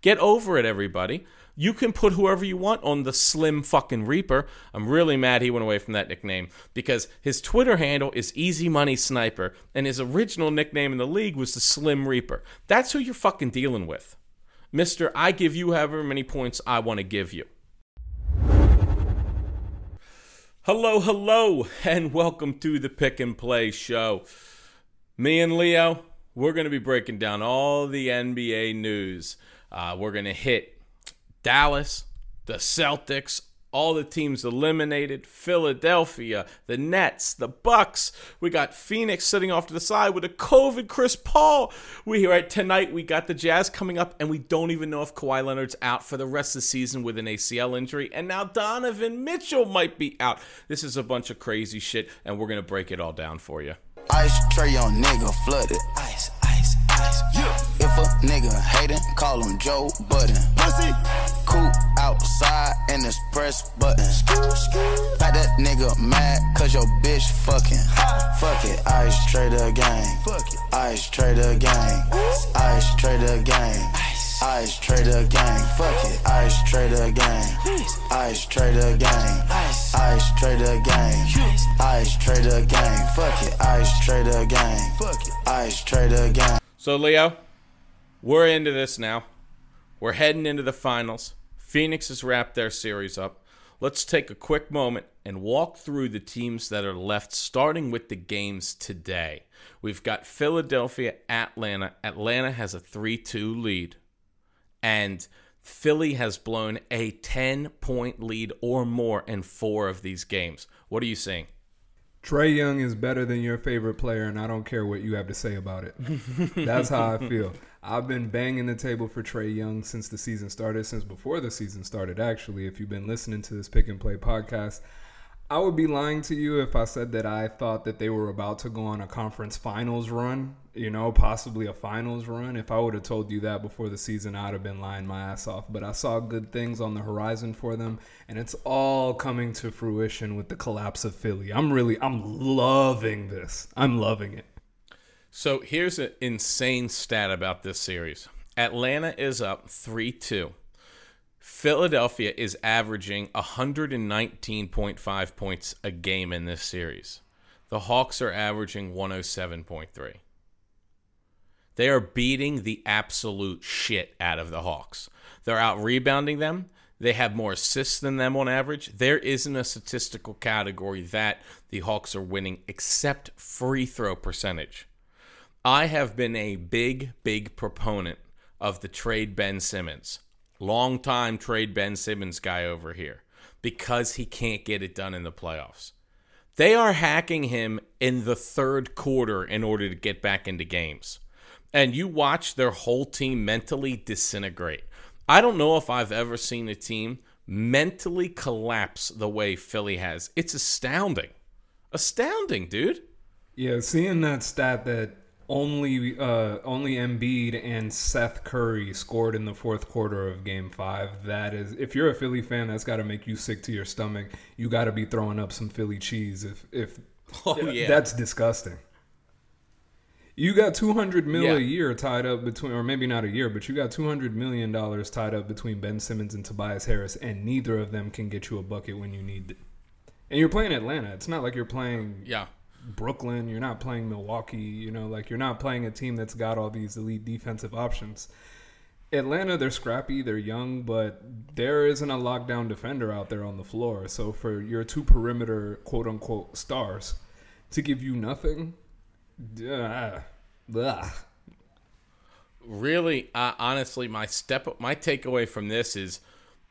Get over it, everybody. You can put whoever you want on the Slim fucking Reaper. I'm really mad he went away from that nickname because his Twitter handle is Easy Money Sniper and his original nickname in the league was the Slim Reaper. That's who you're fucking dealing with. Mister, I give you however many points I want to give you. Hello, hello, and welcome to the Pick and Play Show. Me and Leo, we're going to be breaking down all the NBA news. Uh, we're going to hit Dallas, the Celtics, all the teams eliminated, Philadelphia, the Nets, the Bucks. We got Phoenix sitting off to the side with a COVID Chris Paul. We here right tonight we got the Jazz coming up, and we don't even know if Kawhi Leonard's out for the rest of the season with an ACL injury. And now Donovan Mitchell might be out. This is a bunch of crazy shit, and we're gonna break it all down for you. Ice tray on nigga flooded. Ice, ice. Yeah. If a nigga hatin', call him Joe Budden. Pussy. Cool outside and this press button. Got that nigga mad cause your bitch fucking. Fuck it, ice trader gang. Fuck it. Ice trader gang. Ice trader gang. Ice trader gang. Fuck it, ice trader gang. Ice trader gang. Ice trader gang. Ice trader gang. Fuck it, ice trader gang. Fuck it, ice trader gang. So, Leo, we're into this now. We're heading into the finals. Phoenix has wrapped their series up. Let's take a quick moment and walk through the teams that are left, starting with the games today. We've got Philadelphia, Atlanta. Atlanta has a 3 2 lead, and Philly has blown a 10 point lead or more in four of these games. What are you saying? Trae Young is better than your favorite player, and I don't care what you have to say about it. That's how I feel. I've been banging the table for Trae Young since the season started, since before the season started, actually. If you've been listening to this Pick and Play podcast, I would be lying to you if I said that I thought that they were about to go on a conference finals run, you know, possibly a finals run. If I would have told you that before the season, I'd have been lying my ass off. But I saw good things on the horizon for them, and it's all coming to fruition with the collapse of Philly. I'm really, I'm loving this. I'm loving it. So here's an insane stat about this series Atlanta is up 3 2. Philadelphia is averaging 119.5 points a game in this series. The Hawks are averaging 107.3. They are beating the absolute shit out of the Hawks. They're out rebounding them. They have more assists than them on average. There isn't a statistical category that the Hawks are winning except free throw percentage. I have been a big, big proponent of the trade Ben Simmons. Long time trade Ben Simmons guy over here because he can't get it done in the playoffs. They are hacking him in the third quarter in order to get back into games. And you watch their whole team mentally disintegrate. I don't know if I've ever seen a team mentally collapse the way Philly has. It's astounding. Astounding, dude. Yeah, seeing that stat that only uh, only Embiid and Seth Curry scored in the fourth quarter of Game Five. That is, if you're a Philly fan, that's got to make you sick to your stomach. You got to be throwing up some Philly cheese. If if Oh, yeah. that's disgusting. You got two hundred mil Yeah. a year tied up between, or maybe not a year, but you got two hundred million dollars tied up between Ben Simmons and Tobias Harris, and neither of them can get you a bucket when you need it. And you're playing Atlanta. It's not like you're playing Yeah. Brooklyn, you're not playing Milwaukee, you know, like you're not playing a team that's got all these elite defensive options. Atlanta, they're scrappy, they're young, but there isn't a lockdown defender out there on the floor. So for your two perimeter quote unquote stars to give you nothing, uh, really uh, honestly my step my takeaway from this is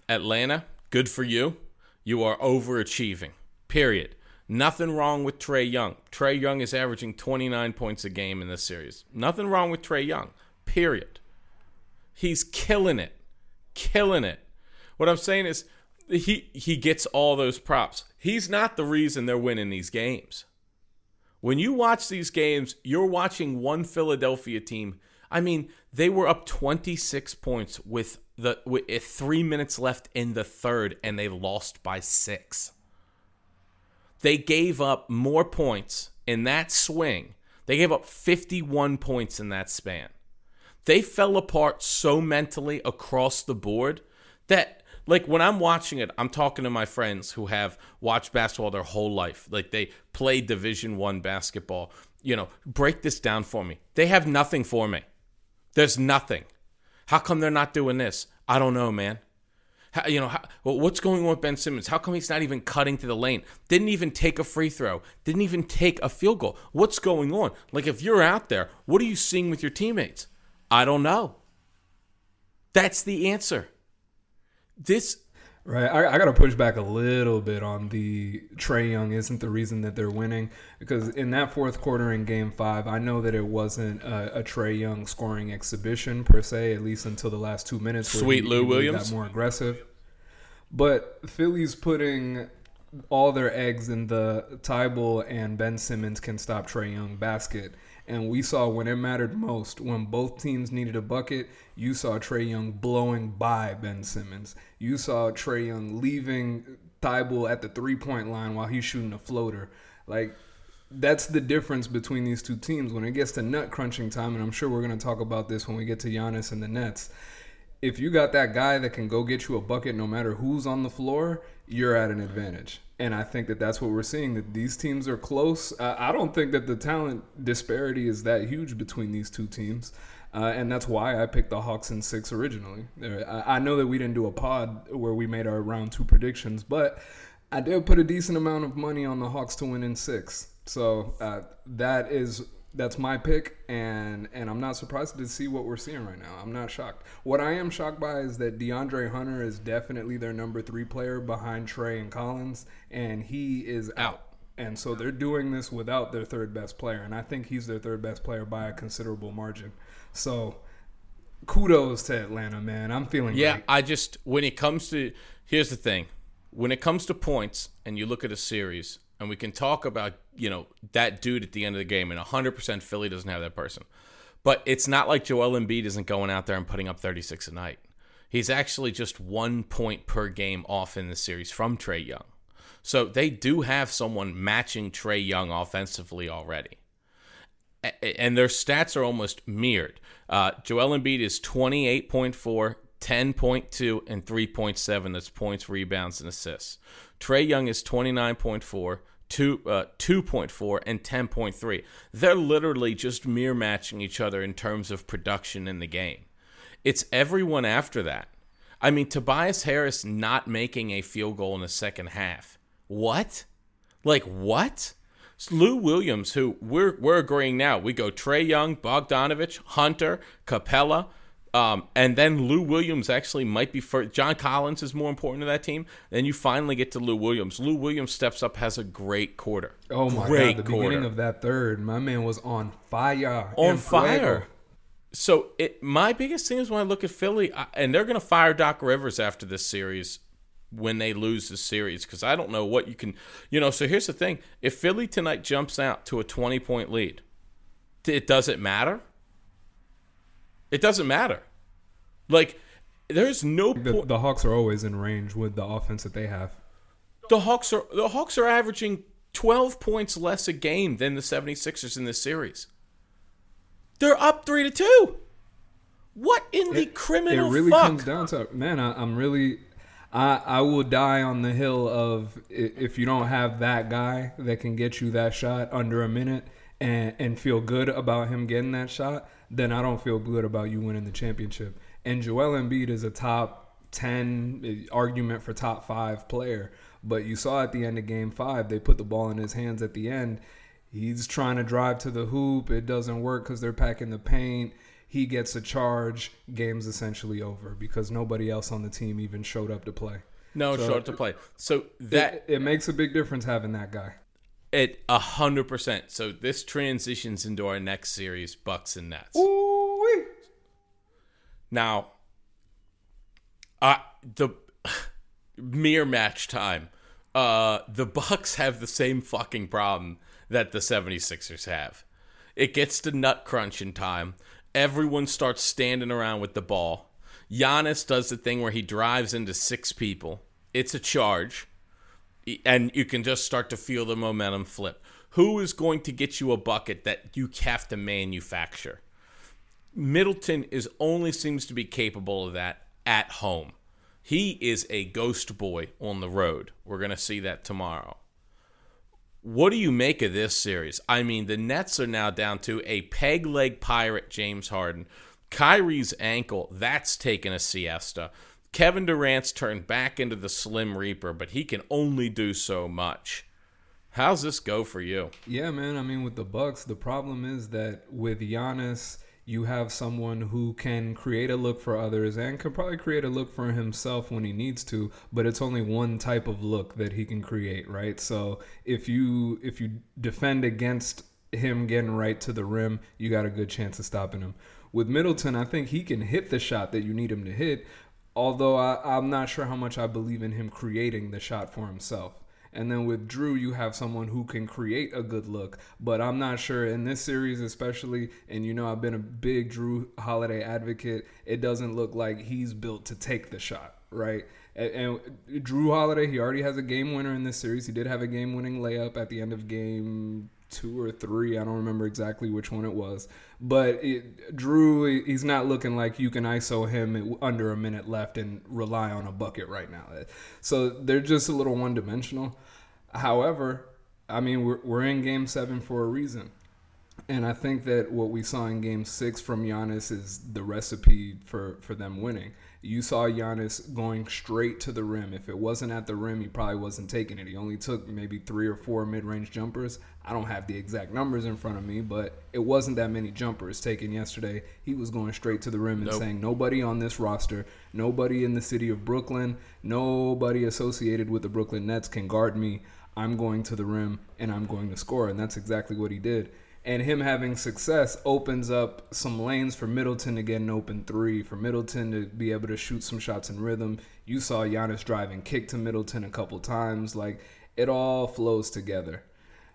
atlanta good for you you are overachieving period nothing wrong with trae young. Trae young is averaging 29 points a game in this series. Nothing wrong with trae young period. He's killing it killing it. What i'm saying is he he gets all those props. He's not the reason they're winning these games. When you watch these games, you're watching one Philadelphia team. I mean, they were up 26 points with the with eh, 3 minutes left in the third and they lost by 6. They gave up more points in that swing. They gave up 51 points in that span. they fell apart so mentally across the board that like when I'm watching it, I'm talking to my friends who have watched basketball their whole life. Like they play Division One basketball. You know, break this down for me. They have nothing for me. There's nothing. How come they're not doing this? I don't know, man. How, you know, how, well, what's going on with Ben Simmons? How come he's not even cutting to the lane? Didn't even take a free throw. Didn't even take a field goal. What's going on? Like, if you're out there, what are you seeing with your teammates? I don't know. That's the answer. This Right. I, I got to push back a little bit on the Trae Young isn't the reason that they're winning because in that fourth quarter in game five, I know that it wasn't a, a Trae Young scoring exhibition per se, at least until the last two minutes. Sweet he, Lou he Williams. Got more aggressive. But Philly's putting all their eggs in the Thybulle and Ben Simmons can stop Trae Young basket. And we saw when it mattered most, when both teams needed a bucket, you saw Trae Young blowing by Ben Simmons. You saw Trae Young leaving Thybulle at the three point line while he's shooting a floater. Like, that's the difference between these two teams. When it gets to nut crunching time, and I'm sure we're going to talk about this when we get to Giannis and the Nets. If you got that guy that can go get you a bucket no matter who's on the floor, you're at an advantage and I think that that's what we're seeing. That these teams are close. Uh, I don't think that the talent disparity is that huge between these two teams, uh, and that's why I picked the Hawks in six originally. I, I know that we didn't do a pod where we made our round two predictions, but I did put a decent amount of money on the Hawks to win in six. So uh, that is that's my pick, and and I'm not surprised to see what we're seeing right now. I'm not shocked. What I am shocked by is that DeAndre Hunter is definitely their number three player behind Trae and Collins, and he is out. And so they're doing this without their third best player, and I think he's their third best player by a considerable margin. So kudos to Atlanta, man. I'm feeling yeah. Great. I just when it comes to here's the thing, when it comes to points, and you look at a series, and we can talk about you know that dude at the end of the game, and 100% Philly doesn't have that person. But it's not like Joel Embiid isn't going out there and putting up 36 a night. He's actually just one point per game off in the series from Trae Young. So they do have someone matching Trae Young offensively already. And their stats are almost mirrored. Uh, Joel Embiid is 28.4, 10.2, and 3.7. That's points, rebounds, and assists. Trae Young is 29.4, 2, uh, 2.4, and 10.3. They're literally just mirror matching each other in terms of production in the game. It's everyone after that. I mean, Tobias Harris not making a field goal in the second half. What? Like, what? Lou Williams, who we're, we're agreeing now, we go Trae Young, Bogdanovich, Hunter, Capela, um, and then Lou Williams actually might be first. John Collins is more important to that team. Then you finally get to Lou Williams. Lou Williams steps up, has a great quarter. Oh my great god! The quarter. beginning of that third, my man was on fire. On fire. So it my biggest thing is when I look at Philly, I, and they're going to fire Doc Rivers after this series when they lose the series because I don't know what you can, you know. So here's the thing: if Philly tonight jumps out to a 20 point lead, it doesn't matter it doesn't matter. Like, there's no the, po- the Hawks are always in range with the offense that they have. The Hawks are the Hawks are averaging 12 points less a game than the 76ers in this series. They're up 3 to 2. What in the criminal It really fuck? comes down to man, I, I'm really I, I will die on the hill of if you don't have that guy that can get you that shot under a minute and, and feel good about him getting that shot, then I don't feel good about you winning the championship. And Joel Embiid is a top 10 eh, argument for top five player. But you saw at the end of game five, they put the ball in his hands at the end. He's trying to drive to the hoop. It doesn't work because they're packing the paint. He gets a charge. Game's essentially over because nobody else on the team even showed up to play. No, so showed up to play. So that it, it makes a big difference having that guy. It a hundred percent. So this transitions into our next series, Bucks and Nets. Ooh-wee. Now, uh, the mere match time. Uh, the Bucks have the same fucking problem that the 76ers have. It gets to nut crunching time. Everyone starts standing around with the ball. Giannis does the thing where he drives into six people. It's a charge and you can just start to feel the momentum flip. Who is going to get you a bucket that you have to manufacture? Middleton is only seems to be capable of that at home. He is a ghost boy on the road. We're going to see that tomorrow. What do you make of this series? I mean, the Nets are now down to a peg leg pirate, James Harden. Kyrie's ankle, that's taken a siesta. Kevin Durant's turned back into the Slim Reaper, but he can only do so much. How's this go for you? Yeah, man. I mean, with the Bucks, the problem is that with Giannis, you have someone who can create a look for others and can probably create a look for himself when he needs to, but it's only one type of look that he can create, right? So if you if you defend against him getting right to the rim, you got a good chance of stopping him. With Middleton, I think he can hit the shot that you need him to hit, although I, I'm not sure how much I believe in him creating the shot for himself. And then with Jrue, you have someone who can create a good look. But I'm not sure in this series, especially, and you know, I've been a big Jrue Holiday advocate. It doesn't look like he's built to take the shot, right? And, and Jrue Holiday, he already has a game winner in this series. He did have a game winning layup at the end of game two or three. I don't remember exactly which one it was. But it, Jrue, he's not looking like you can ISO him under a minute left and rely on a bucket right now. Uh, so they're just a little one dimensional. However, I mean, we're, we're in game seven for a reason. And I think that what we saw in game six from Giannis is the recipe for, for them winning. You saw Giannis going straight to the rim. If it wasn't at the rim, he probably wasn't taking it. He only took maybe three or four mid range jumpers. I don't have the exact numbers in front of me, but it wasn't that many jumpers taken yesterday. He was going straight to the rim and nope. saying, Nobody on this roster, nobody in the city of Brooklyn, nobody associated with the Brooklyn Nets can guard me. I'm going to the rim and I'm going to score. And that's exactly what he did. And him having success opens up some lanes for Middleton to get an open three, for Middleton to be able to shoot some shots in rhythm. You saw Giannis driving kick to Middleton a couple times. Like it all flows together.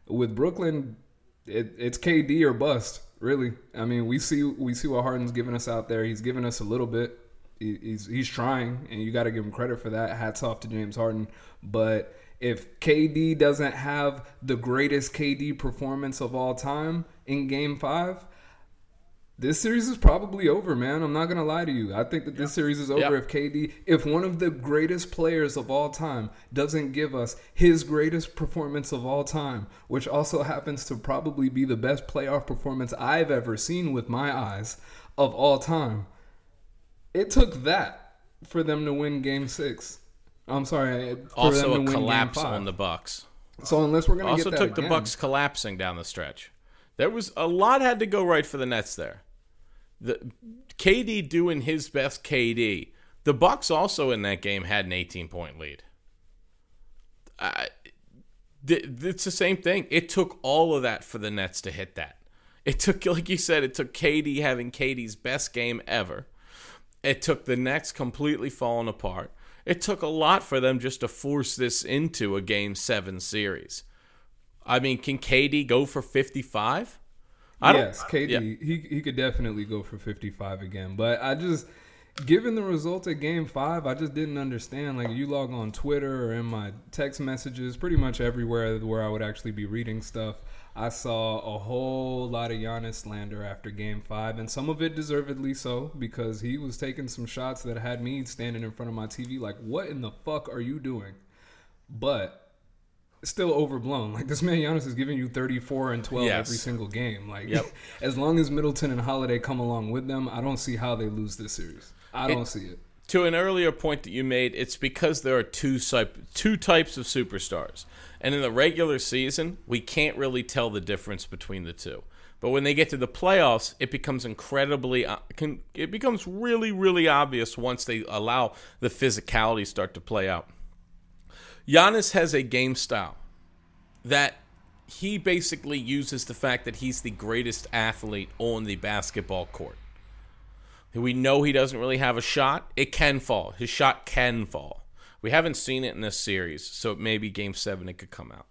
With Brooklyn, it, it's KD or bust, really. I mean, we see we see what Harden's giving us out there. He's giving us a little bit. He, he's he's trying, and you got to give him credit for that. Hats off to James Harden, but if KD doesn't have the greatest KD performance of all time in game five, this series is probably over, man. I'm not gonna lie to you. I think that this series is over yep. if KD, if one of the greatest players of all time doesn't give us his greatest performance of all time, which also happens to probably be the best playoff performance I've ever seen with my eyes of all time. It took that for them to win Game Six. I'm sorry. Also, a collapse on the Bucks. So unless we're do that. also took again, the Bucks collapsing down the stretch. There was a lot had to go right for the Nets there. The KD doing his best KD. The Bucks also in that game had an 18 point lead. Uh, it's the same thing. It took all of that for the Nets to hit that. It took, like you said, it took KD having KD's best game ever. It took the Nets completely falling apart. It took a lot for them just to force this into a game seven series. I mean, can KD go for 55? yes, KD, yeah. he, he could definitely go for 55 again. But I just, given the result of game five, I just didn't understand. Like, you log on Twitter or in my text messages, pretty much everywhere where I would actually be reading stuff. I saw a whole lot of Giannis slander after game five, and some of it deservedly so, because he was taking some shots that had me standing in front of my TV like, what in the fuck are you doing? But still overblown. Like this man Giannis is giving you 34 and 12 yes. every single game. Like yep. as long as Middleton and Holiday come along with them, I don't see how they lose this series. I don't see it. To an earlier point that you made, it's because there are two two types of superstars. And in the regular season, we can't really tell the difference between the two. But when they get to the playoffs, it becomes incredibly, uh, it becomes really, really obvious once they allow the physicality start to play out. Giannis has a game style that he basically uses the fact that he's the greatest athlete on the basketball court. We know he doesn't really have a shot. It can fall. His shot can fall. We haven't seen it in this series, so maybe game seven it could come out.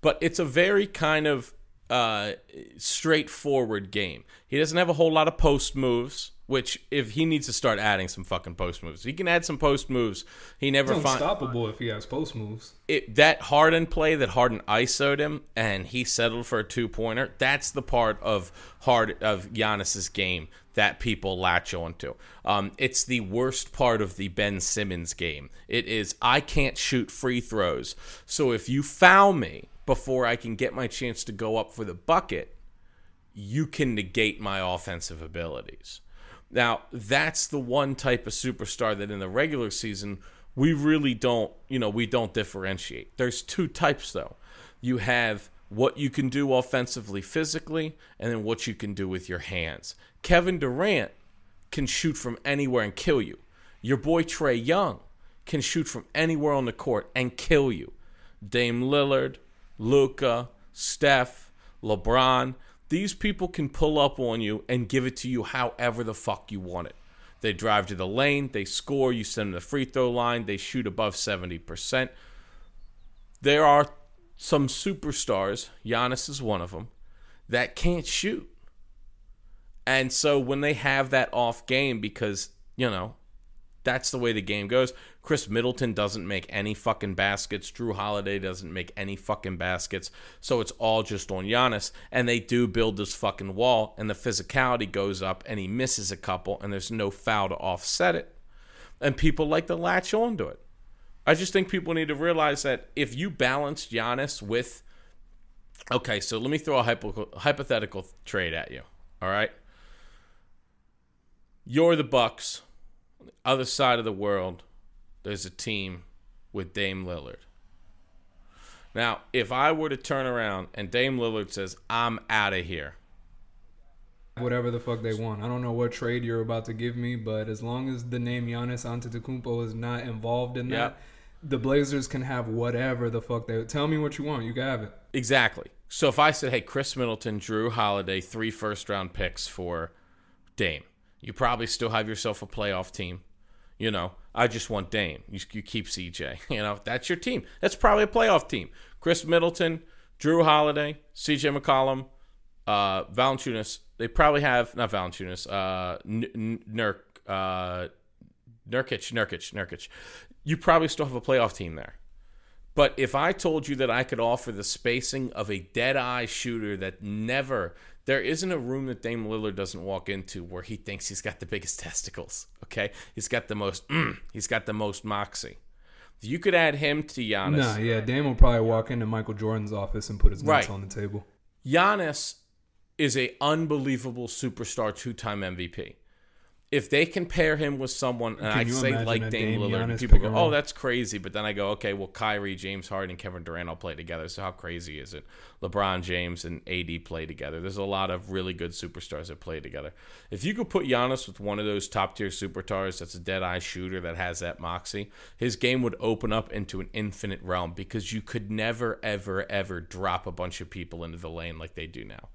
But it's a very kind of uh, straightforward game. He doesn't have a whole lot of post moves. Which, if he needs to start adding some fucking post moves, he can add some post moves. He never It's find unstoppable if he has post moves. it, that Harden play that Harden ISO'd him and he settled for a two pointer. That's the part of hard of Giannis's game that people latch onto. Um, it's the worst part of the Ben Simmons game. It is I can't shoot free throws, so if you foul me before I can get my chance to go up for the bucket, you can negate my offensive abilities. Now, that's the one type of superstar that in the regular season we really don't, you know, we don't differentiate. There's two types though. You have what you can do offensively physically and then what you can do with your hands. Kevin Durant can shoot from anywhere and kill you. Your boy Trae Young can shoot from anywhere on the court and kill you. Dame Lillard, Luka, Steph, LeBron, these people can pull up on you and give it to you however the fuck you want it. They drive to the lane, they score, you send them the free throw line, they shoot above 70%. There are some superstars, Giannis is one of them, that can't shoot. And so when they have that off game, because, you know, that's the way the game goes. Khris Middleton doesn't make any fucking baskets. Jrue Holiday doesn't make any fucking baskets. So it's all just on Giannis. And they do build this fucking wall, and the physicality goes up, and he misses a couple, and there's no foul to offset it. And people like to latch onto it. I just think people need to realize that if you balance Giannis with. Okay, so let me throw a hypo- hypothetical trade at you. All right? You're the Bucks other side of the world, there's a team with Dame Lillard. Now, if I were to turn around and Dame Lillard says, I'm out of here, Whatever the fuck they want. I don't know what trade you're about to give me, but as long as the name Giannis Antetokounmpo is not involved in that, Yeah. the Blazers can have whatever the fuck they tell me what you want. You can have it. exactly. So if I said, hey, Khris Middleton, Jrue Holiday, three first round picks for Dame, you probably still have yourself a playoff team. You know, I just want Dame. You, you keep CJ. You know, that's your team. That's probably a playoff team. Khris Middleton, Jrue Holiday, CJ McCollum, uh, Valanciunas. They probably have not Valanciunas. Uh, Nurk, uh, Nurkic, Nurkic, Nurkic. You probably still have a playoff team there. But if I told you that I could offer the spacing of a dead eye shooter that never, there isn't a room that Dame Lillard doesn't walk into where he thinks he's got the biggest testicles. Okay, he's got the most, mm, he's got the most moxie. You could add him to Giannis, Nah, yeah, Dame will probably walk into Michael Jordan's office and put his nuts Right. on the table. Giannis is a unbelievable superstar, two-time MVP. If they can pair him with someone, and Can I say like Dame Dame Lillard, and Giannis people go, "Oh, that's crazy," but then I go, "Okay, well, Kyrie, James Harden, and Kevin Durant all play together. So how crazy is it? LeBron James and AD play together. There's a lot of really good superstars that play together. If you could put Giannis with one of those top tier superstars that's a dead eye shooter that has that moxie, his game would open up into an infinite realm because you could never, ever, ever drop a bunch of people into the lane like they do now.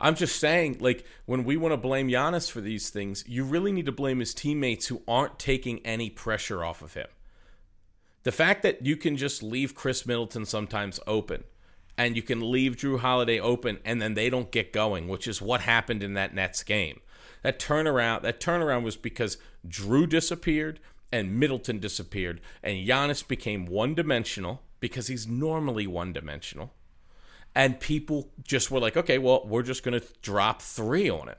I'm just saying, like, when we want to blame Giannis for these things, you really need to blame his teammates who aren't taking any pressure off of him. The fact that you can just leave Khris Middleton sometimes open and you can leave Jrue Holiday open and then they don't get going, which is what happened in that Nets game. That turnaround, that turnaround was because Jrue disappeared and Middleton disappeared and Giannis became one-dimensional because he's normally one-dimensional and people just were like, okay, well, we're just going to drop three on him.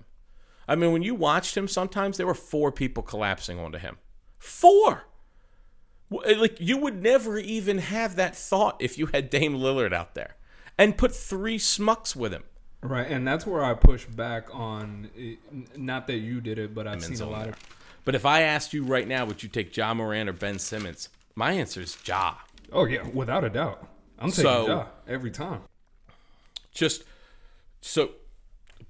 I mean, when you watched him, sometimes there were four people collapsing onto him. Four! Like, you would never even have that thought if you had Dame Lillard out there and put three smucks with him. Right, and that's where I push back on. eh, Not that you did it, but I've seen a lot there. of. But if I asked you right now, would you take Ja Morant or Ben Simmons? My answer is Ja. Oh yeah, without a doubt, I'm taking So- Ja every time. Just so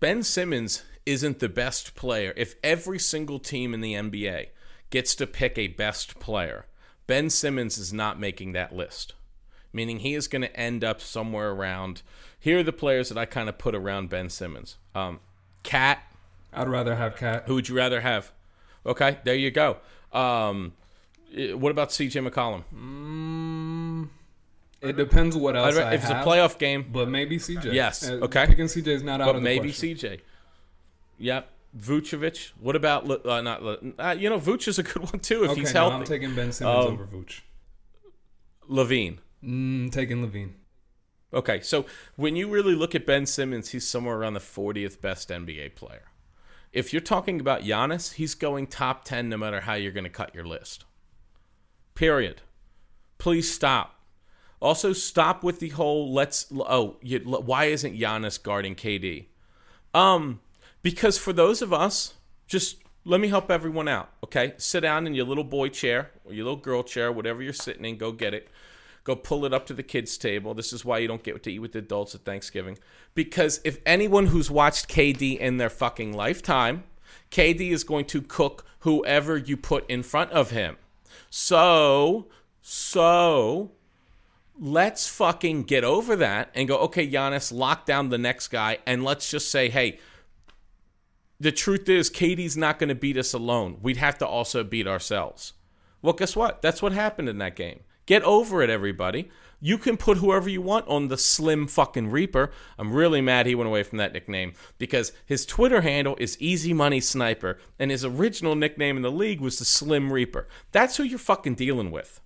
Ben Simmons isn't the best player. If every single team in the NBA gets to pick a best player, Ben Simmons is not making that list. Meaning he is going to end up somewhere around. Here are the players that I kind of put around Ben Simmons. Um, Cat, I'd rather have Cat. who would you rather have? Okay, there you go. Um, eh, what about CJ McCollum? It depends what else I'd ra- I if it's a playoff game, but maybe CJ. Yes, Uh, okay. Picking CJ is not out but of the way. But maybe question. CJ. Yep. Vucevic. What about uh, not? Uh, you know, Vuce is a good one too if okay, he's no, healthy. I'm taking Ben Simmons Um, over Vooch. LaVine. Mm, taking LaVine. Okay, so when you really look at Ben Simmons, he's somewhere around the 40th best NBA player. If you're talking about Giannis, he's going top 10 no matter how you're going to cut your list. Period. Please stop. Also, stop with the whole let's. Oh, you, why isn't Giannis guarding KD? Um, because for those of us, just let me help everyone out. Okay, sit down in your little boy chair or your little girl chair, whatever you're sitting in. Go get it. Go pull it up to the kids' table. This is why you don't get to eat with the adults at Thanksgiving. Because if anyone who's watched KD in their fucking lifetime, KD is going to cook whoever you put in front of him. So, so let's fucking get over that and go, okay, Giannis, lock down the next guy, and let's just say, hey, the truth is, KD's not going to beat us alone. We'd have to also beat ourselves. Well, guess what? That's what happened in that game. Get over it, everybody. You can put whoever you want on the Slim fucking Reaper. I'm really mad he went away from that nickname because his Twitter handle is Easy Money Sniper, and his original nickname in the league was the Slim Reaper. That's who you're fucking dealing with.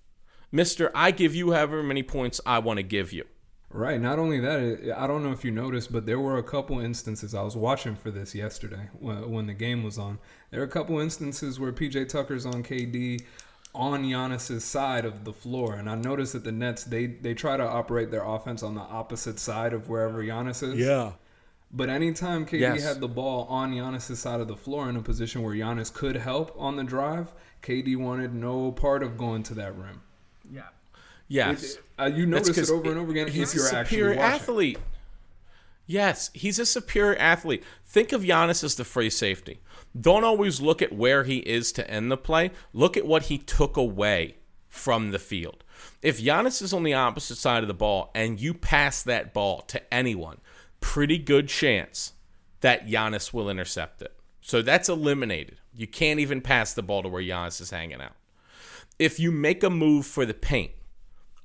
Mister, I give you however many points I want to give you. Right. Not only that, uh, I don't know if you noticed, but there were a couple instances. I was watching for this yesterday when, when the game was on. There were a couple instances where PJ Tucker's on KD on Giannis's side of the floor, and I noticed that the Nets they they try to operate their offense on the opposite side of wherever Giannis is. Yeah. But anytime KD Yes. had the ball on Giannis' side of the floor in a position where Giannis could help on the drive, KD wanted no part of going to that rim. Yes. Uh, you notice it over and over again He's if you're a superior athlete. Yes, he's a superior athlete. Think of Giannis as the free safety. Don't always look at where he is to end the play. Look at what he took away from the field. If Giannis is on the opposite side of the ball and you pass that ball to anyone, pretty good chance that Giannis will intercept it. So that's eliminated. You can't even pass the ball to where Giannis is hanging out. If you make a move for the paint,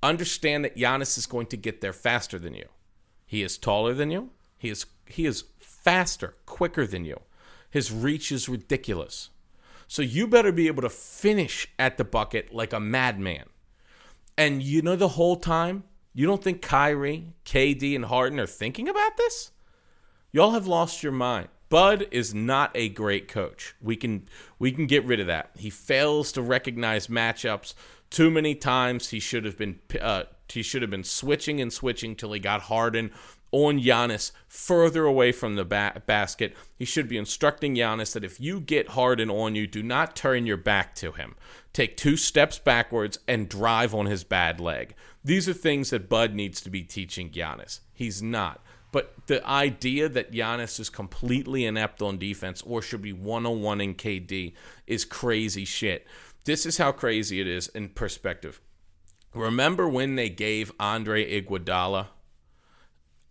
understand that Giannis is going to get there faster than you. He is taller than you. He is he is faster, quicker than you. His reach is ridiculous. So you better be able to finish at the bucket like a madman. And you know the whole time, you don't think Kyrie, KD, and Harden are thinking about this? Y'all have lost your mind. Bud is not a great coach. We can we can get rid of that. He fails to recognize matchups too many times. He should have been uh, he should have been switching and switching till he got Harden on Giannis further away from the ba- basket. He should be instructing Giannis that if you get Harden on you, do not turn your back to him. Take two steps backwards and drive on his bad leg. These are things that Bud needs to be teaching Giannis. He's not. But the idea that Giannis is completely inept on defense or should be one on one in KD is crazy shit. This is how crazy it is in perspective. Remember when they gave Andre Iguodala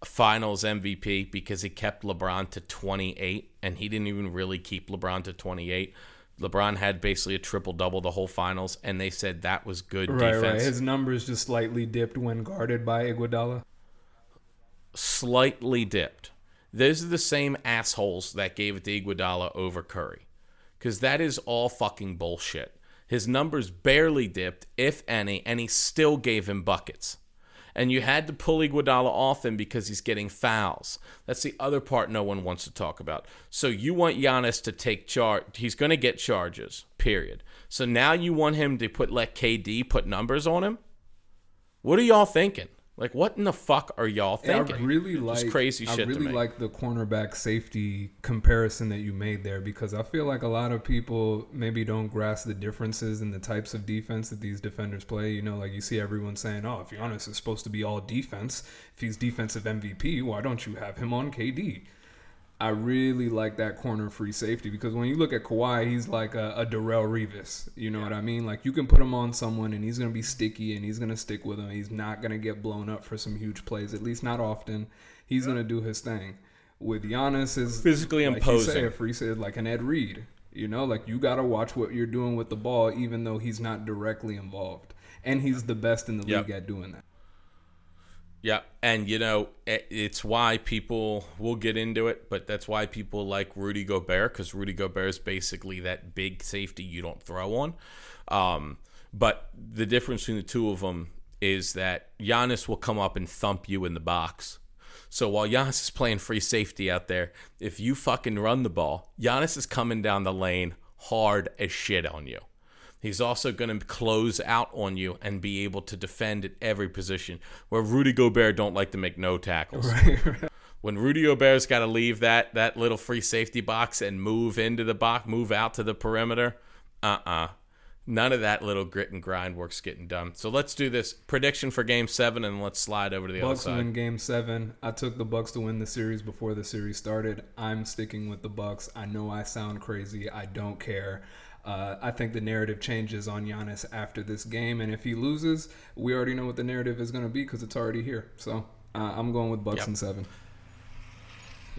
finals MVP because he kept LeBron to 28 and he didn't even really keep LeBron to 28. LeBron had basically a triple double the whole finals and they said that was good Right, defense. right. His numbers just slightly dipped when guarded by Iguodala. Slightly dipped. Those are the same assholes that gave it to Iguodala over Curry. Because that is all fucking bullshit. His numbers barely dipped, if any, and he still gave him buckets. And you had to pull Iguodala off him because he's getting fouls. That's the other part no one wants to talk about. So you want Giannis to take charge. He's going to get charges, period. So now you want him to put let KD put numbers on him? What are y'all thinking? Like, what in the fuck are y'all thinking? I really Just like crazy shit I really like the cornerback safety comparison that you made there because I feel like a lot of people maybe don't grasp the differences in the types of defense that these defenders play. You know, like you see everyone saying, "Oh, if Giannis is supposed to be all defense, if he's defensive MVP, why don't you have him on KD?" I really like that corner free safety because when you look at Kawhi, he's like a, a Darrelle Revis. You know what I mean? Like you can put him on someone and he's gonna be sticky and he's gonna stick with him. He's not gonna get blown up for some huge plays, at least not often. He's gonna do his thing. With Giannis is Physically like you say, imposing. a free safety like an Ed Reed. You know, like you gotta watch what you're doing with the ball, even though he's not directly involved, and he's the best in the Yep. league at doing that. Yeah, and you know it's why people will get into it, but that's why people like Rudy Gobert because Rudy Gobert is basically that big safety you don't throw on. Um, but the difference between the two of them is that Giannis will come up and thump you in the box. So while Giannis is playing free safety out there, if you fucking run the ball, Giannis is coming down the lane hard as shit on you. He's also going to close out on you and be able to defend at every position. Where Rudy Gobert don't like to make no tackles. When Rudy Gobert's got to leave that that little free safety box and move into the box, move out to the perimeter, uh uh None of that little grit and grind work's getting done. So let's do this prediction for Game Seven, and let's slide over to the Bucks other side. Bucks win Game Seven. I took the Bucks to win the series before the series started. I'm sticking with the Bucks. I know I sound crazy. I don't care. Uh, I think the narrative changes on Giannis after this game, and if he loses, we already know what the narrative is going to be because it's already here. So uh, I'm going with Bucks Yep. in seven.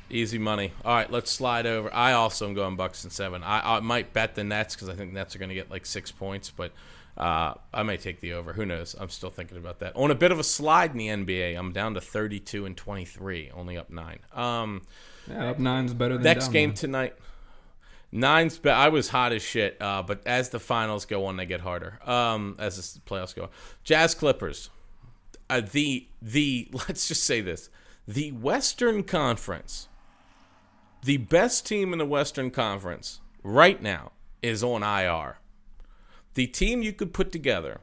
Easy money. All right, let's slide over. I also am going Bucks and seven. I, I might bet the Nets because I think Nets are going to get like six points, but uh, I may take the over. Who knows? I'm still thinking about that. On a bit of a slide in the NBA, I'm down to 32 and 23, only up nine. Um, Yeah, up nine's better than next game nine. tonight. Nine's. Be- I was hot as shit, uh, but as the finals go on, they get harder. Um, as the playoffs go, on. Jazz Clippers. Uh, the the let's just say this: the Western Conference, the best team in the Western Conference right now is on IR. The team you could put together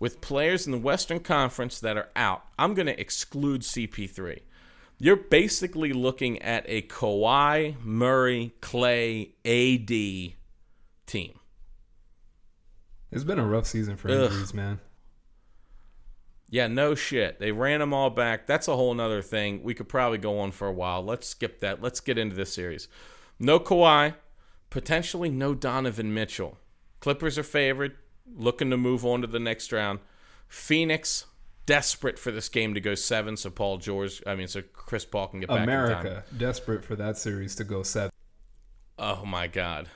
with players in the Western Conference that are out. I'm going to exclude CP3 you're basically looking at a Kawhi, Murray, Klay, AD team. It's been a rough season for Ugh. injuries, man. Yeah, no shit. They ran them all back. That's a whole nother thing. We could probably go on for a while. Let's skip that. Let's get into this series. No Kawhi, potentially no Donovan Mitchell. Clippers are favored, looking to move on to the next round. Phoenix, desperate for this game to go seven, so Paul George, I mean, so Chris Paul can get back in time. America desperate for that series to go seven. Oh my God,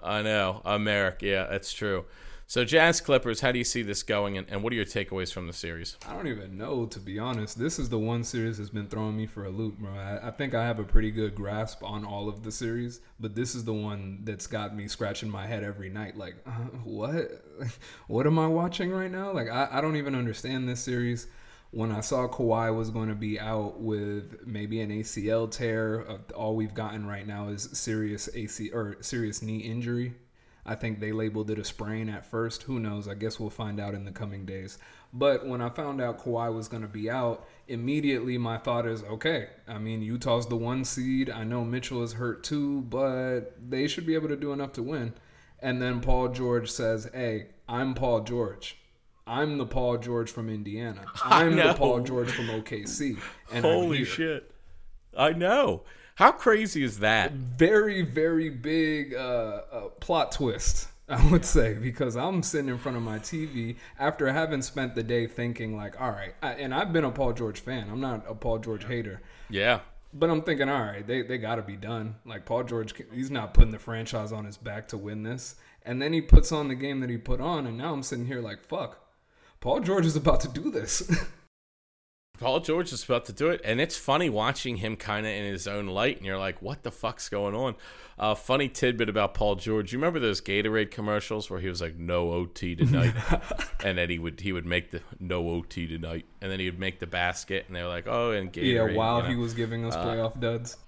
I know America. Yeah, that's true. So Jazz Clippers, how do you see this going, and, and what are your takeaways from the series? I don't even know, to be honest. This is the one series that's been throwing me for a loop, bro. I, I think I have a pretty good grasp on all of the series, but this is the one that's got me scratching my head every night. Like, uh, what? what am I watching right now? Like, I, I don't even understand this series. When I saw Kawhi was going to be out with maybe an ACL tear, all we've gotten right now is serious AC or serious knee injury. I think they labeled it a sprain at first. Who knows? I guess we'll find out in the coming days. But when I found out Kawhi was going to be out, immediately my thought is okay. I mean, Utah's the one seed. I know Mitchell is hurt too, but they should be able to do enough to win. And then Paul George says, Hey, I'm Paul George. I'm the Paul George from Indiana. I'm the. Paul George from OKC. And I'm shit! I know. How crazy is that? very very big uh, uh, plot twist i would say because i'm sitting in front of my tv after having spent the day thinking like all right I, and i've been a paul george fan. I'm not a paul george hater. Yeah, but i'm thinking all right they, they gotta be done. Like paul george he's not putting the franchise on his back to win this. And then he puts on the game that he put on and now i'm sitting here like fuck paul george is about to do this Paul George is about to do it, and it's funny watching him kind of in his own light, and you're like, "What the fuck's going on?" Uh, funny tidbit about Paul George. You remember those Gatorade commercials where he was like, "No OT tonight," and then he would he would make the no OT tonight, and then he would make the basket, and they're like, "Oh, and Gatorade." yeah while you know? he was giving us playoff duds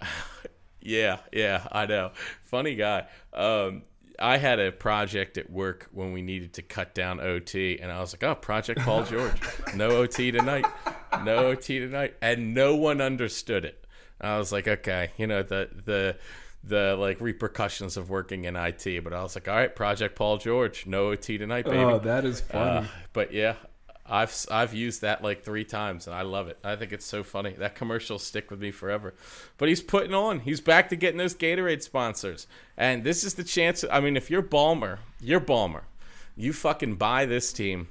Yeah, yeah, I know. Funny guy. Um, I had a project at work when we needed to cut down OT, and I was like, "Oh, Project Paul George, no OT tonight, no OT tonight," and no one understood it. I was like, "Okay, you know the the the like repercussions of working in IT," but I was like, "All right, Project Paul George, no OT tonight, baby." oh that is funny Uh, but yeah, I've I've used that like three times and I love it. I think it's so funny. That commercial stick with me forever. But he's putting on. He's back to getting those Gatorade sponsors, and this is the chance. I mean, if you're Ballmer, you're Ballmer. You fucking buy this team.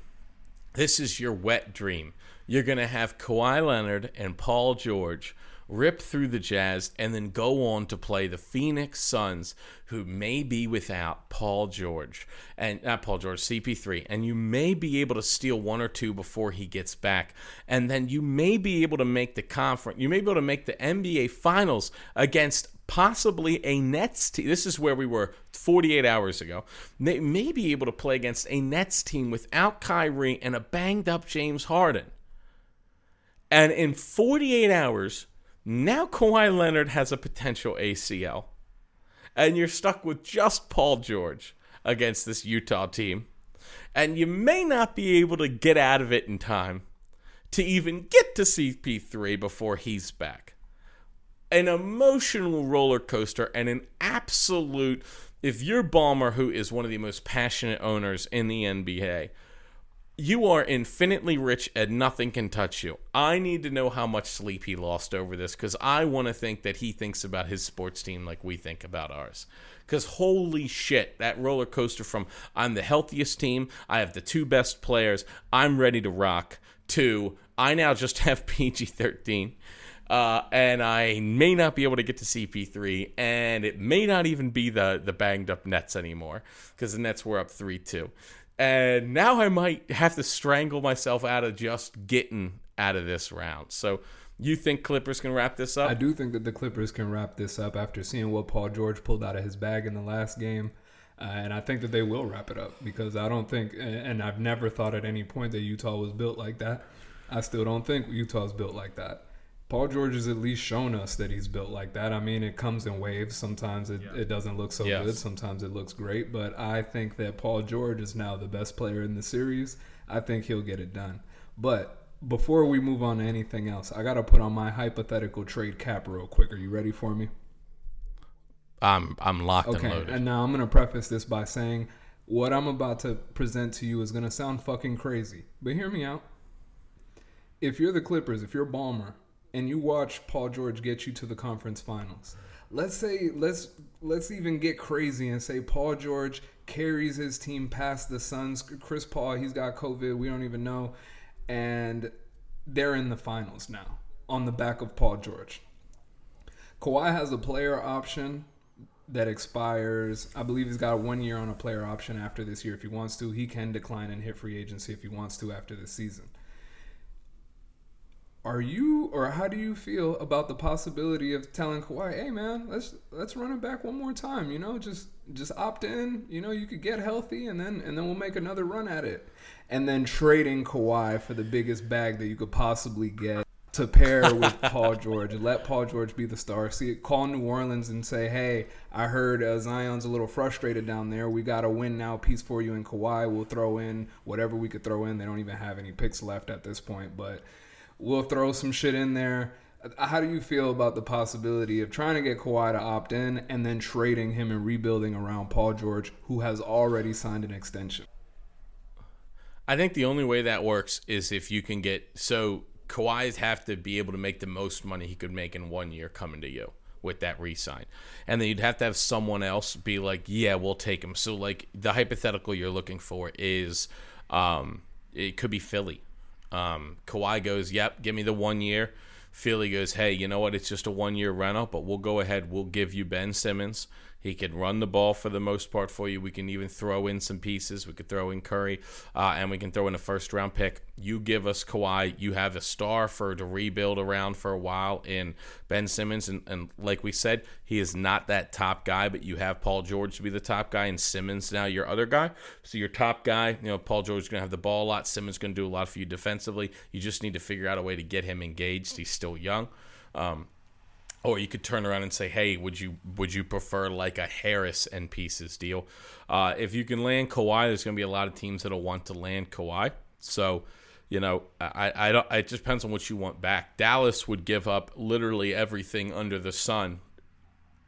This is your wet dream. You're gonna have Kawhi Leonard and Paul George rip through the Jazz, and then go on to play the Phoenix Suns, who may be without Paul George and not Paul George, CP3, and you may be able to steal one or two before he gets back, and then you may be able to make the conference, you may be able to make the NBA Finals against possibly a Nets team. This is where we were 48 hours ago. They may be able to play against a Nets team without Kyrie and a banged up James Harden. And in 48 hours, now Kawhi Leonard has a potential ACL. And you're stuck with just Paul George against this Utah team. And you may not be able to get out of it in time to even get to CP3 before he's back. An emotional roller coaster and an absolute. If you're Ballmer, who is one of the most passionate owners in the NBA, you are infinitely rich and nothing can touch you. I need to know how much sleep he lost over this because I want to think that he thinks about his sports team like we think about ours. Because holy shit, that roller coaster from I'm the healthiest team, I have the two best players, I'm ready to rock, to I now just have PG 13. Uh, and I may not be able to get to CP3, and it may not even be the the banged up Nets anymore because the Nets were up three two and now I might have to strangle myself out of just getting out of this round. So you think Clippers can wrap this up? I do think that the Clippers can wrap this up after seeing what Paul George pulled out of his bag in the last game. Uh, and I think that they will wrap it up because I don't think, and I've never thought at any point that Utah was built like that. I still don't think Utah's built like that. Paul George has at least shown us that he's built like that. I mean, it comes in waves. Sometimes it, yeah. it doesn't look so yes. good. Sometimes it looks great. But I think that Paul George is now the best player in the series. I think he'll get it done. But before we move on to anything else, I got to put on my hypothetical trade cap real quick. Are you ready for me? I'm I'm locked okay, and loaded. And now I'm going to preface this by saying what I'm about to present to you is going to sound fucking crazy. But hear me out. If you're the Clippers, if you're Ballmer, and you watch Paul George get you to the conference finals. Let's say let's let's even get crazy and say Paul George carries his team past the Suns. Chris Paul, he's got COVID, we don't even know, and they're in the finals now on the back of Paul George. Kawhi has a player option that expires. I believe he's got one year on a player option after this year if he wants to. He can decline and hit free agency if he wants to after this season are you or how do you feel about the possibility of telling Kawhi, "Hey man, let's let's run it back one more time, you know, just just opt in, you know, you could get healthy and then and then we'll make another run at it." And then trading Kawhi for the biggest bag that you could possibly get to pair with Paul George let Paul George be the star. See, call New Orleans and say, "Hey, I heard uh, Zion's a little frustrated down there. We got a win now piece for you in Kawhi. We'll throw in whatever we could throw in. They don't even have any picks left at this point, but We'll throw some shit in there. How do you feel about the possibility of trying to get Kawhi to opt in and then trading him and rebuilding around Paul George, who has already signed an extension? I think the only way that works is if you can get so Kawhi's have to be able to make the most money he could make in one year coming to you with that resign. And then you'd have to have someone else be like, yeah, we'll take him. So like the hypothetical you're looking for is um, it could be Philly um, Kawhi goes, "Yep, give me the one year." Philly goes, "Hey, you know what? It's just a one year rental, but we'll go ahead. We'll give you Ben Simmons." He can run the ball for the most part for you. We can even throw in some pieces. We could throw in Curry, uh, and we can throw in a first round pick. You give us Kawhi. You have a star for to rebuild around for a while in Ben Simmons, and, and like we said, he is not that top guy. But you have Paul George to be the top guy, and Simmons now your other guy. So your top guy, you know, Paul George is going to have the ball a lot. Simmons going to do a lot for you defensively. You just need to figure out a way to get him engaged. He's still young. Um, or you could turn around and say, "Hey, would you would you prefer like a Harris and pieces deal?" Uh, if you can land Kawhi, there's going to be a lot of teams that'll want to land Kawhi. So, you know, I, I don't. It just depends on what you want back. Dallas would give up literally everything under the sun,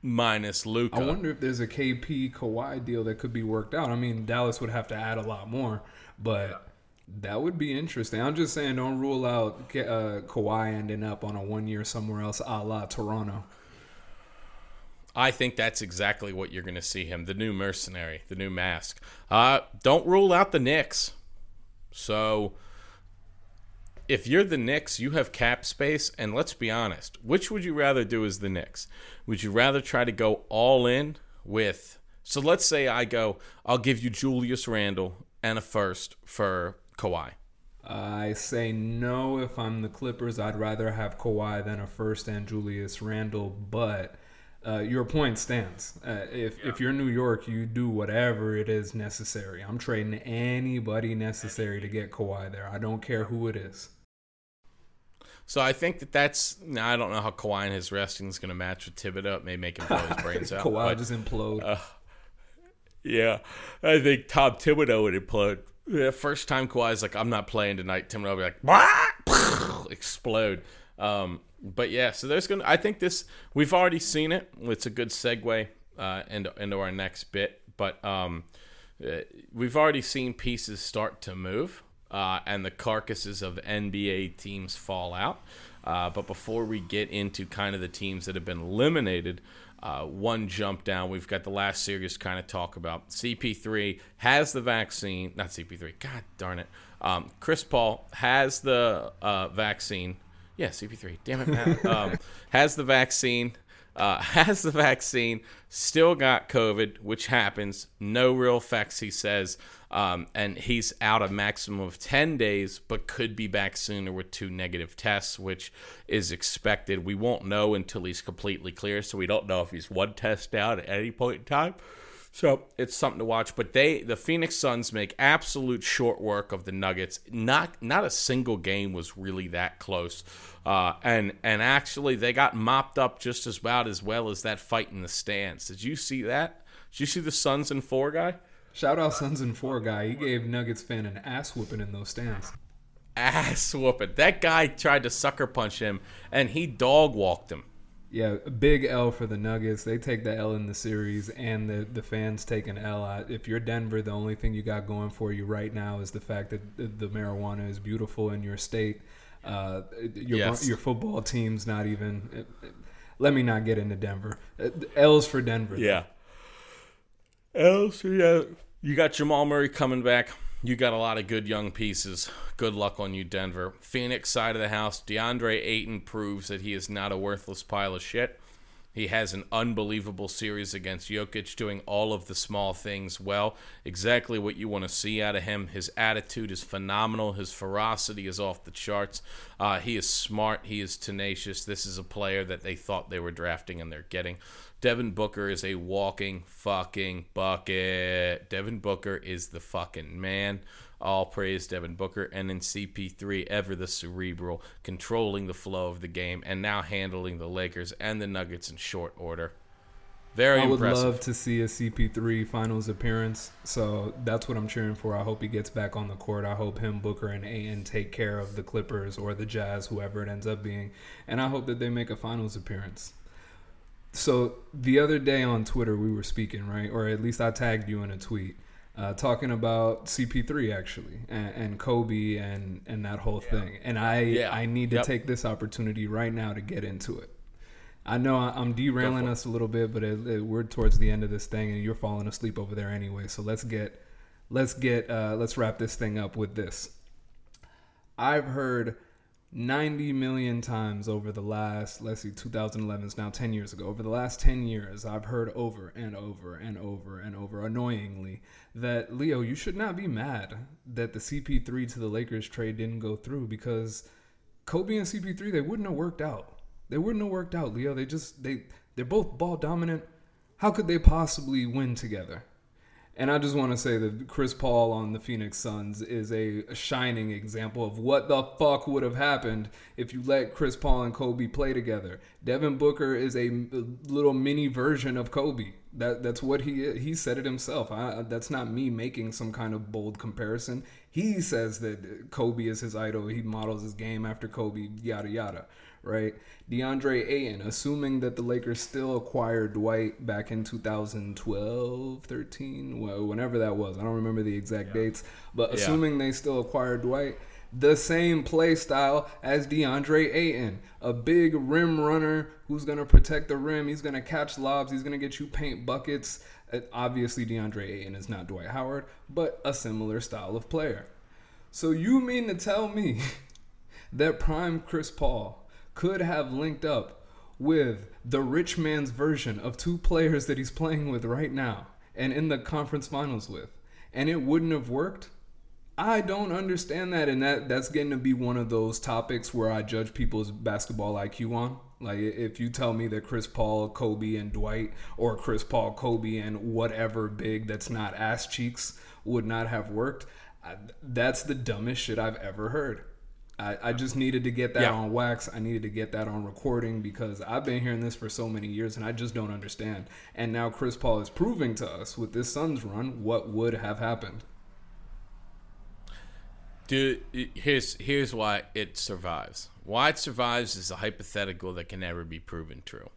minus Luka. I wonder if there's a KP Kawhi deal that could be worked out. I mean, Dallas would have to add a lot more, but that would be interesting. I'm just saying, don't rule out uh, Kawhi ending up on a one year somewhere else, a la Toronto. I think that's exactly what you're going to see him. The new mercenary, the new mask. Uh, don't rule out the Knicks. So if you're the Knicks, you have cap space, and let's be honest, which would you rather do as the Knicks? Would you rather try to go all in with? So let's say I go, I'll give you Julius Randle and a first for Kawhi. I say no if I'm the Clippers. I'd rather have Kawhi than a first and Julius Randle, but uh, your point stands. Uh, if yeah. if you're New York, you do whatever it is necessary. I'm trading anybody necessary to get Kawhi there. I don't care who it is. So I think that that's. Now I don't know how Kawhi and his resting is going to match with Thibodeau. It may make him blow his brains out. Kawhi but, just implode. Uh, yeah, I think Tom Thibodeau would implode. The first time Kawhi's like, "I'm not playing tonight," Tim and I'll be like, explode. Um, but yeah, so there's gonna. I think this we've already seen it. It's a good segue uh, into into our next bit. But um, uh, we've already seen pieces start to move, uh, and the carcasses of NBA teams fall out. Uh, but before we get into kind of the teams that have been eliminated, uh, one jump down. We've got the last series kind of talk about. CP3 has the vaccine, not CP3. God darn it. Um, Chris Paul has the uh, vaccine yeah, CP3. Damn it, Matt. um, has the vaccine. Uh, has the vaccine. Still got COVID, which happens. No real effects, he says. Um, and he's out a maximum of 10 days, but could be back sooner with two negative tests, which is expected. We won't know until he's completely clear, so we don't know if he's one test out at any point in time. So it's something to watch. But they, the Phoenix Suns, make absolute short work of the Nuggets. Not not a single game was really that close. Uh, and and actually, they got mopped up just as about as well as that fight in the stands. Did you see that? Did you see the Suns and four guy? Shout out Suns and four guy. He gave Nuggets fan an ass whooping in those stands. Ass whooping. That guy tried to sucker punch him, and he dog walked him. Yeah, big L for the Nuggets. They take the L in the series, and the the fans take an L. If you're Denver, the only thing you got going for you right now is the fact that the marijuana is beautiful in your state. Uh, your yes. your football team's not even. Let me not get into Denver. Uh, L's for Denver. Yeah. L's. Yeah. You got Jamal Murray coming back. You got a lot of good young pieces. Good luck on you, Denver. Phoenix side of the house, DeAndre Ayton proves that he is not a worthless pile of shit. He has an unbelievable series against Jokic, doing all of the small things well. Exactly what you want to see out of him. His attitude is phenomenal. His ferocity is off the charts. Uh, he is smart. He is tenacious. This is a player that they thought they were drafting and they're getting. Devin Booker is a walking fucking bucket. Devin Booker is the fucking man. All praise Devin Booker. And then CP3, ever the cerebral, controlling the flow of the game and now handling the Lakers and the Nuggets in short order. Very impressive. I would impressive. love to see a CP3 finals appearance. So that's what I'm cheering for. I hope he gets back on the court. I hope him, Booker, and Ayton take care of the Clippers or the Jazz, whoever it ends up being. And I hope that they make a finals appearance so the other day on Twitter we were speaking, right? Or at least I tagged you in a tweet. Uh, talking about CP3 actually and, and, Kobe and and that whole yeah. thing. And I yeah. I need to yep. take this opportunity right now to get into it. I know I'm derailing us a little bit, but it, it, we're towards the end of this thing, and you're falling asleep over there anyway. So let's get let's get uh, let's wrap this thing up with this. I've heard 90 million times over the last, let's see, 2011 is now 10 years ago. Over the last 10 years, I've heard over and over and over and over, annoyingly, that Leo, you should not be mad that the CP3 to the Lakers trade didn't go through because Kobe and CP3, they wouldn't have worked out. They wouldn't have worked out, Leo. They just, they, they're both ball dominant. How could they possibly win together? And I just want to say that Chris Paul on the Phoenix Suns is a shining example of what the fuck would have happened if you let Chris Paul and Kobe play together. Devin Booker is a little mini version of Kobe. That that's what he he said it himself. I, that's not me making some kind of bold comparison. He says that Kobe is his idol. He models his game after Kobe. Yada yada right? DeAndre Ayton, assuming that the Lakers still acquired Dwight back in 2012, 13, well, whenever that was. I don't remember the exact yeah. dates, but assuming yeah. they still acquired Dwight, the same play style as DeAndre Ayton, a big rim runner who's going to protect the rim. He's going to catch lobs. He's going to get you paint buckets. Uh, obviously, DeAndre Ayton is not Dwight Howard, but a similar style of player. So you mean to tell me that prime Chris Paul could have linked up with the rich man's version of two players that he's playing with right now and in the conference finals with, and it wouldn't have worked? I don't understand that, and that that's getting to be one of those topics where I judge people's basketball IQ on. Like if you tell me that Chris Paul, Kobe, and Dwight, or Chris Paul, Kobe, and whatever big that's not ass cheeks would not have worked, I, that's the dumbest shit I've ever heard. I, I just needed to get that Yeah. on wax. I needed to get that on recording because I've been hearing this for so many years and I just don't understand. And now Chris Paul is proving to us with this Suns run what would have happened. Dude, here's here's why it survives. Why it survives is a hypothetical that can never be proven true.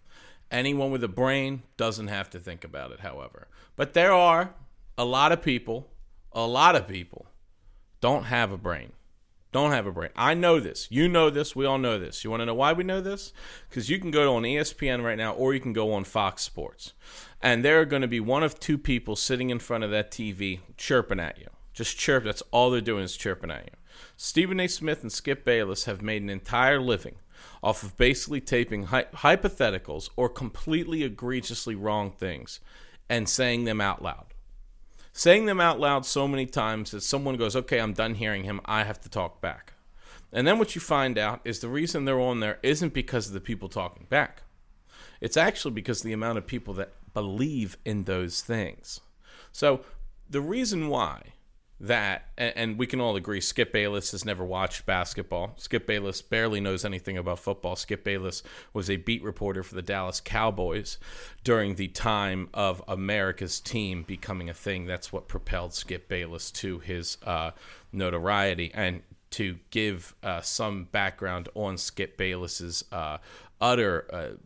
Anyone with a brain doesn't have to think about it, however. But there are a lot of people, a lot of people don't have a brain. Don't have a brain. I know this. You know this. We all know this. You want to know why we know this? Because you can go on ESPN right now or you can go on Fox Sports. And there are going to be one of two people sitting in front of that TV chirping at you. Just chirp. That's all they're doing is chirping at you. Stephen A. Smith and Skip Bayless have made an entire living off of basically taping hy- hypotheticals or completely egregiously wrong things and saying them out loud saying them out loud so many times that someone goes, okay, I'm done hearing him. I have to talk back. And then what you find out is the reason they're on there isn't because of the people talking back. It's actually because the amount of people that believe in those things. So the reason why that, and, we can all agree, Skip Bayless has never watched basketball. Skip Bayless barely knows anything about football. Skip Bayless was a beat reporter for the Dallas Cowboys during the time of America's team becoming a thing. That's what propelled Skip Bayless to his uh, notoriety. And to give uh, some background on Skip Bayless's uh, utter uh,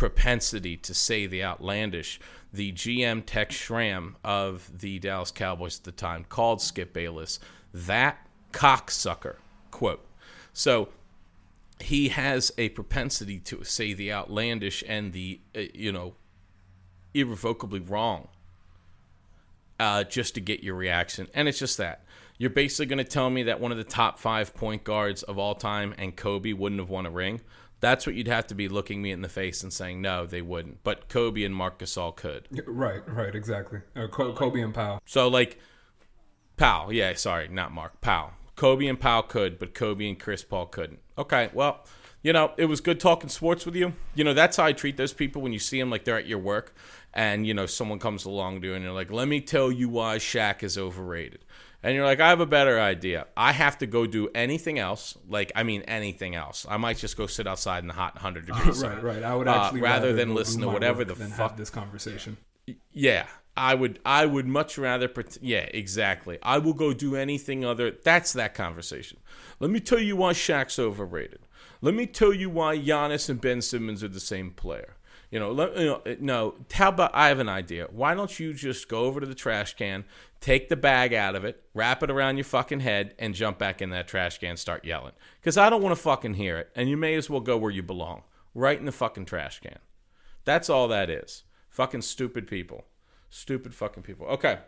propensity to say the outlandish, the GM Tex Schramm of the Dallas Cowboys at the time called Skip Bayless that cocksucker. Quote. So he has a propensity to say the outlandish and the, uh, you know, irrevocably wrong uh, just to get your reaction. And it's just that. You're basically going to tell me that one of the top five point guards of all time and Kobe wouldn't have won a ring? That's what you'd have to be looking me in the face and saying, no, they wouldn't. But Kobe and Marc Gasol could. Right, right, exactly. Uh, Kobe and Pau. So, like, Pau, yeah, sorry, not Marc, Pau. Kobe and Pau could, but Kobe and Chris Paul couldn't. Okay, well, you know, it was good talking sports with you. You know, that's how I treat those people when you see them like they're at your work and, you know, someone comes along to you and they're like, let me tell you why Shaq is overrated. And you're like, I have a better idea. I have to go do anything else. Like, I mean, anything else. I might just go sit outside in the hot 100 degrees. Right, right. I would Uh, actually rather than listen to whatever the fuck this conversation. yeah, I would. I would much rather. pret- Yeah, exactly. I will go do anything other. That's that conversation. Let me tell you why Shaq's overrated. Let me tell you why Giannis and Ben Simmons are the same player. You know, let, you know, eh, no. How about I have an idea? Why don't you just go over to the trash can, take the bag out of it, wrap it around your fucking head, and jump back in that trash can, and start yelling? Because I don't want to fucking hear it, and you may as well go where you belong, right in the fucking trash can. That's all that is. Fucking stupid people. Stupid fucking people. Okay.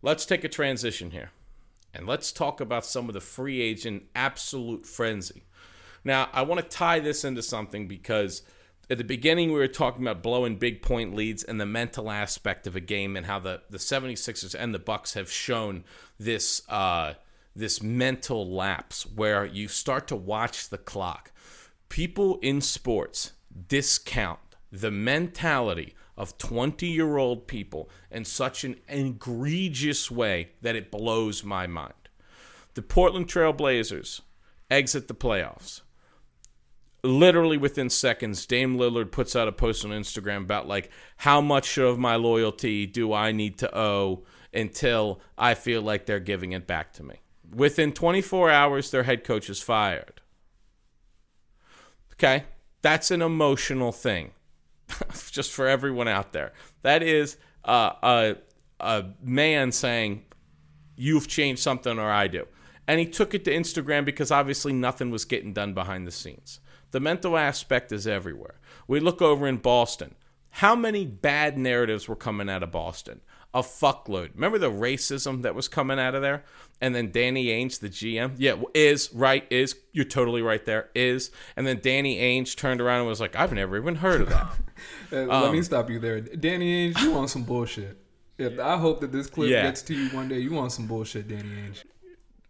Let's take a transition here. And let's talk about some of the free agent absolute frenzy. Now, I want to tie this into something because at the beginning we were talking about blowing big point leads and the mental aspect of a game and how the, the 76ers and the Bucks have shown this uh, this mental lapse where you start to watch the clock. People in sports discount the mentality of 20 year old people in such an egregious way that it blows my mind. The Portland Trail Blazers exit the playoffs. Literally within seconds, Dame Lillard puts out a post on Instagram about like how much of my loyalty do I need to owe until I feel like they're giving it back to me. Within 24 hours, their head coach is fired. Okay, that's an emotional thing. Just for everyone out there, that is uh, a a man saying, "You've changed something, or I do," and he took it to Instagram because obviously nothing was getting done behind the scenes. The mental aspect is everywhere. We look over in Boston. How many bad narratives were coming out of Boston? a fuckload. Remember the racism that was coming out of there? And then Danny Ainge, the GM, yeah, is right, is you're totally right there, is. And then Danny Ainge turned around and was like, I've never even heard of that. Let me um, stop you there, Danny Ainge. You want some bullshit? If I hope that this clip Yeah. gets to you one day, you want some bullshit, Danny Ainge.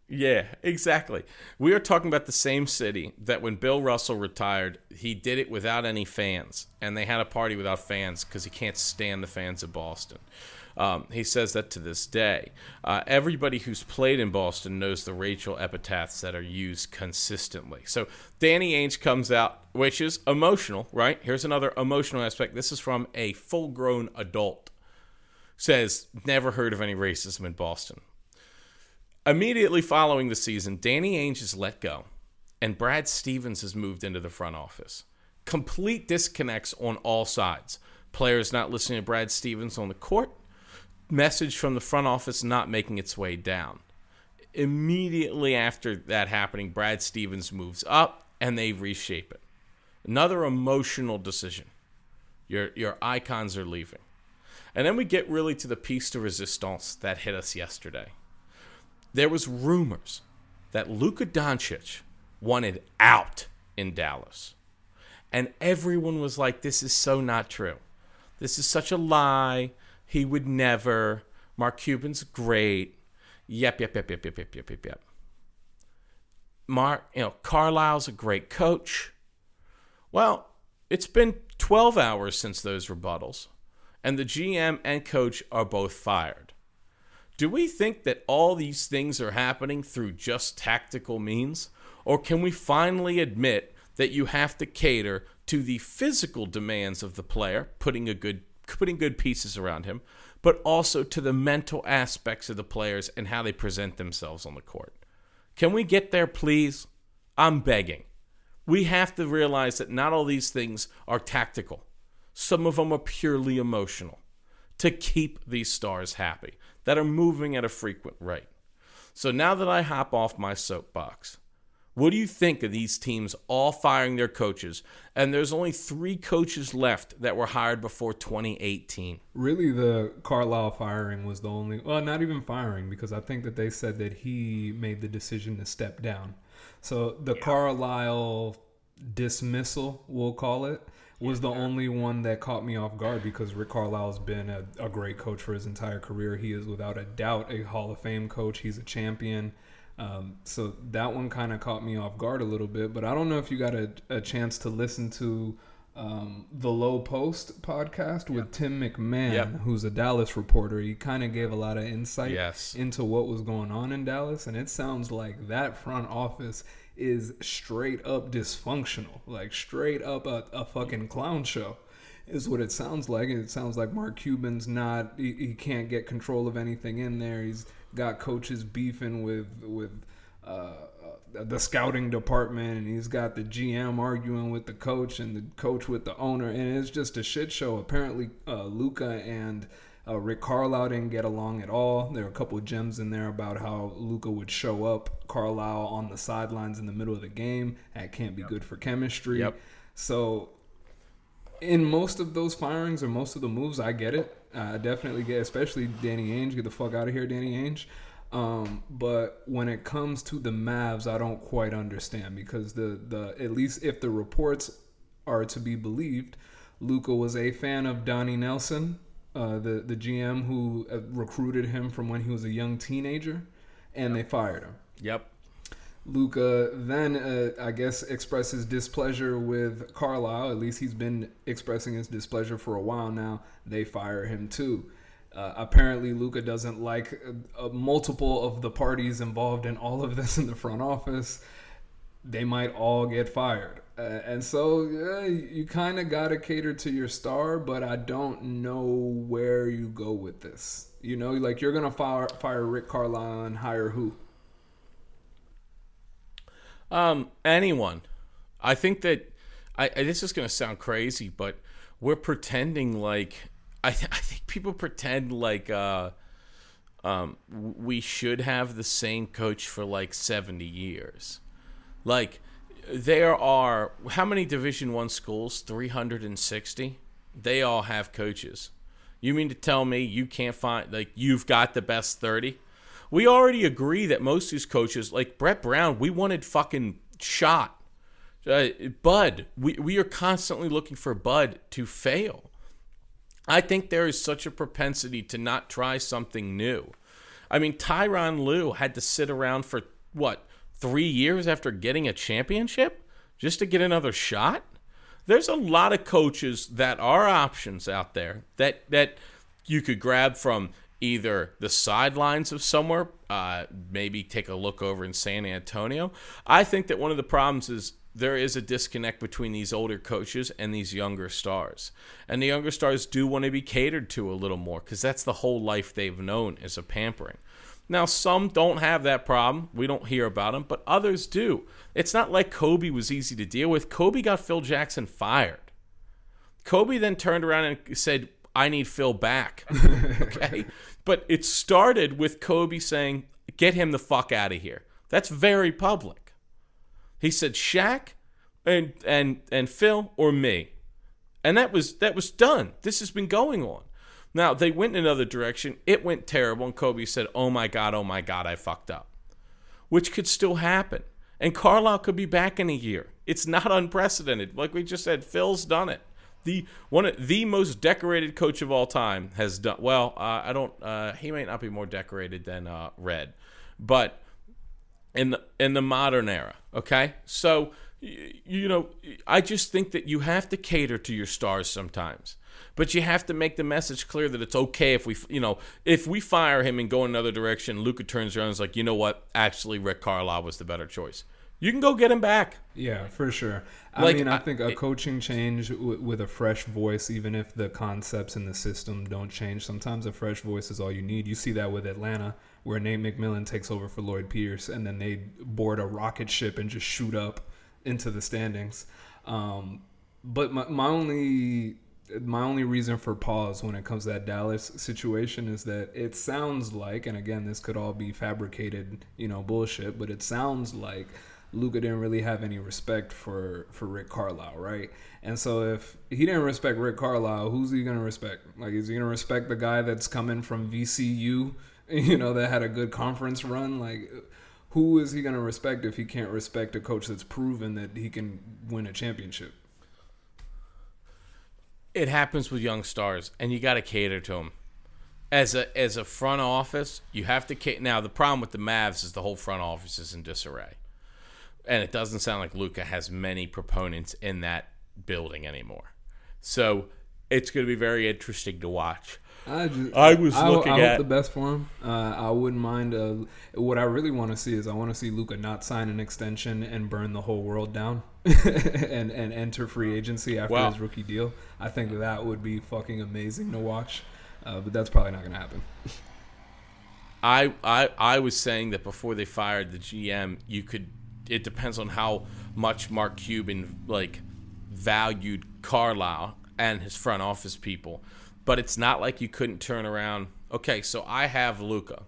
Yeah, exactly. We are talking about the same city that when Bill Russell retired, he did it without any fans, and they had a party without fans because he can't stand the fans of Boston. Um, he says that to this day. Uh, everybody who's played in Boston knows the racial epithets that are used consistently. So Danny Ainge comes out, which is emotional, right? Here's another emotional aspect. This is from a full grown adult. Says, never heard of any racism in Boston. Immediately following the season, Danny Ainge is let go, and Brad Stevens has moved into the front office. Complete disconnects on all sides. Players not listening to Brad Stevens on the court, message from the front office not making its way down. Immediately after that happening, Brad Stevens moves up and they reshape it. Another emotional decision. Your your icons are leaving. And then we get really to the piece de resistance that hit us yesterday there was rumors that Luka Doncic wanted out in Dallas. And everyone was like, this is so not true. This is such a lie. He would never. Mark Cuban's great. Yep, yep, yep, yep, yep, yep, yep, yep, yep. Mark, you know, Carlisle's a great coach. Well, it's been 12 hours since those rebuttals, and the GM and coach are both fired. Do we think that all these things are happening through just tactical means? Or can we finally admit that you have to cater to the physical demands of the player, putting a good putting good pieces around him, but also to the mental aspects of the players and how they present themselves on the court? Can we get there, please? I'm begging. We have to realize that not all these things are tactical. Some of them are purely emotional to keep these stars happy that are moving at a frequent rate. So now that I hop off my soapbox, what do you think of these teams all firing their coaches? And there's only three coaches left that were hired before 2018. Really, the Carlisle firing was the only. Well, not even firing because I think that they said that he made the decision to step down. So the Carlisle dismissal, we'll call it, was the only one that caught me off guard because Rick Carlisle's been a, a great coach for his entire career. He is without a doubt a Hall of Fame coach. He's a champion. Um, so that one kind of caught me off guard a little bit. But I don't know if you got a, a chance to listen to um, the Low Post podcast with Tim McMahon, Yep. who's a Dallas reporter. He kind of gave a lot of insight Yes. into what was going on in Dallas, and it sounds like that front office is straight up dysfunctional, like straight up a, a fucking clown show. Is what it sounds like. It sounds like Mark Cuban's not. He, he can't get control of anything in there. He's got coaches beefing with with uh, uh, the scouting department, and he's got the GM arguing with the coach, and the coach with the owner, and it's just a shit show. Apparently, uh, Luka and uh, Rick Carlisle didn't get along at all. There are a couple of gems in there about how Luka would show up Carlisle on the sidelines in the middle of the game. That can't be good for chemistry. Yep. So, in most of those firings or most of the moves, I get it. I definitely get, especially Danny Ainge. Get the fuck out of here, Danny Ainge. Um, but when it comes to the Mavs, I don't quite understand because the the at least if the reports are to be believed, Luka was a fan of Donnie Nelson, uh, the the GM who uh, recruited him from when he was a young teenager, and they fired him. Yep. Luka then, uh, I guess, expresses displeasure with Carlisle. At least he's been expressing his displeasure for a while now. They fire him too. Uh, apparently, Luka doesn't like uh, uh, multiple of the parties involved in all of this in the front office. They might all get fired. Uh, and so yeah, you kind of got to cater to your star, but I don't know where you go with this. You know, like you're going to fire, fire Rick Carlisle and hire who? Um, anyone. I think that I, I this is going to sound crazy, but we're pretending like I, th- I think people pretend like uh, um, we should have the same coach for like 70 years. Like there are how many Division 1 schools? 360. They all have coaches. You mean to tell me you can't find like you've got the best 30? We already agree that most of these coaches, like Brett Brown, we wanted fucking shot. Uh, Bud, we, we are constantly looking for Bud to fail. I think there is such a propensity to not try something new. I mean, Tyronn Lue had to sit around for what, three years after getting a championship just to get another shot? There's a lot of coaches that are options out there that that you could grab from either the sidelines of somewhere, uh, maybe take a look over in San Antonio. I think that one of the problems is there is a disconnect between these older coaches and these younger stars. And the younger stars do want to be catered to a little more because that's the whole life they've known is a pampering. Now, some don't have that problem. We don't hear about them, but others do. It's not like Kobe was easy to deal with. Kobe got Phil Jackson fired. Kobe then turned around and said, I need Phil back. okay. But it started with Kobe saying, get him the fuck out of here. That's very public. He said, Shaq and and and Phil or me. And that was that was done. This has been going on. Now they went in another direction. It went terrible, and Kobe said, Oh my God, oh my God, I fucked up. Which could still happen. And Carlisle could be back in a year. It's not unprecedented. Like we just said, Phil's done it the one of the most decorated coach of all time has done well. Uh, I don't. Uh, he might not be more decorated than uh, Red, but in the in the modern era. Okay, so you know, I just think that you have to cater to your stars sometimes. But you have to make the message clear that it's okay if we, you know, if we fire him and go another direction. Luka turns around and is like, you know what? Actually, Rick Carlisle was the better choice you can go get him back. Yeah, for sure. I like, mean, I think a coaching change w- with a fresh voice, even if the concepts in the system don't change, sometimes a fresh voice is all you need. You see that with Atlanta, where Nate McMillan takes over for Lloyd Pierce, and then they board a rocket ship and just shoot up into the standings. Um, but my, my only my only reason for pause when it comes to that Dallas situation is that it sounds like, and again, this could all be fabricated, you know, bullshit, but it sounds like Luka didn't really have any respect for for Rick Carlisle, right? And so if he didn't respect Rick Carlisle, who's he gonna respect? Like, is he gonna respect the guy that's coming from VCU, you know, that had a good conference run? Like, who is he gonna respect if he can't respect a coach that's proven that he can win a championship? It happens with young stars, and you got to cater to them. As a as a front office, you have to cater. Now the problem with the Mavs is the whole front office is in disarray and it doesn't sound like Luka has many proponents in that building anymore. So it's going to be very interesting to watch. I, just, I was I, looking I, I at the best for him. Uh, I wouldn't mind. Uh, what I really want to see is I want to see Luka not sign an extension and burn the whole world down, and and enter free agency after well, his rookie deal. I think that would be fucking amazing to watch. Uh, but that's probably not going to happen. I, I I was saying that before they fired the GM, you could it depends on how much Mark Cuban like valued Carlisle and his front office people. But it's not like you couldn't turn around. Okay, so I have Luka.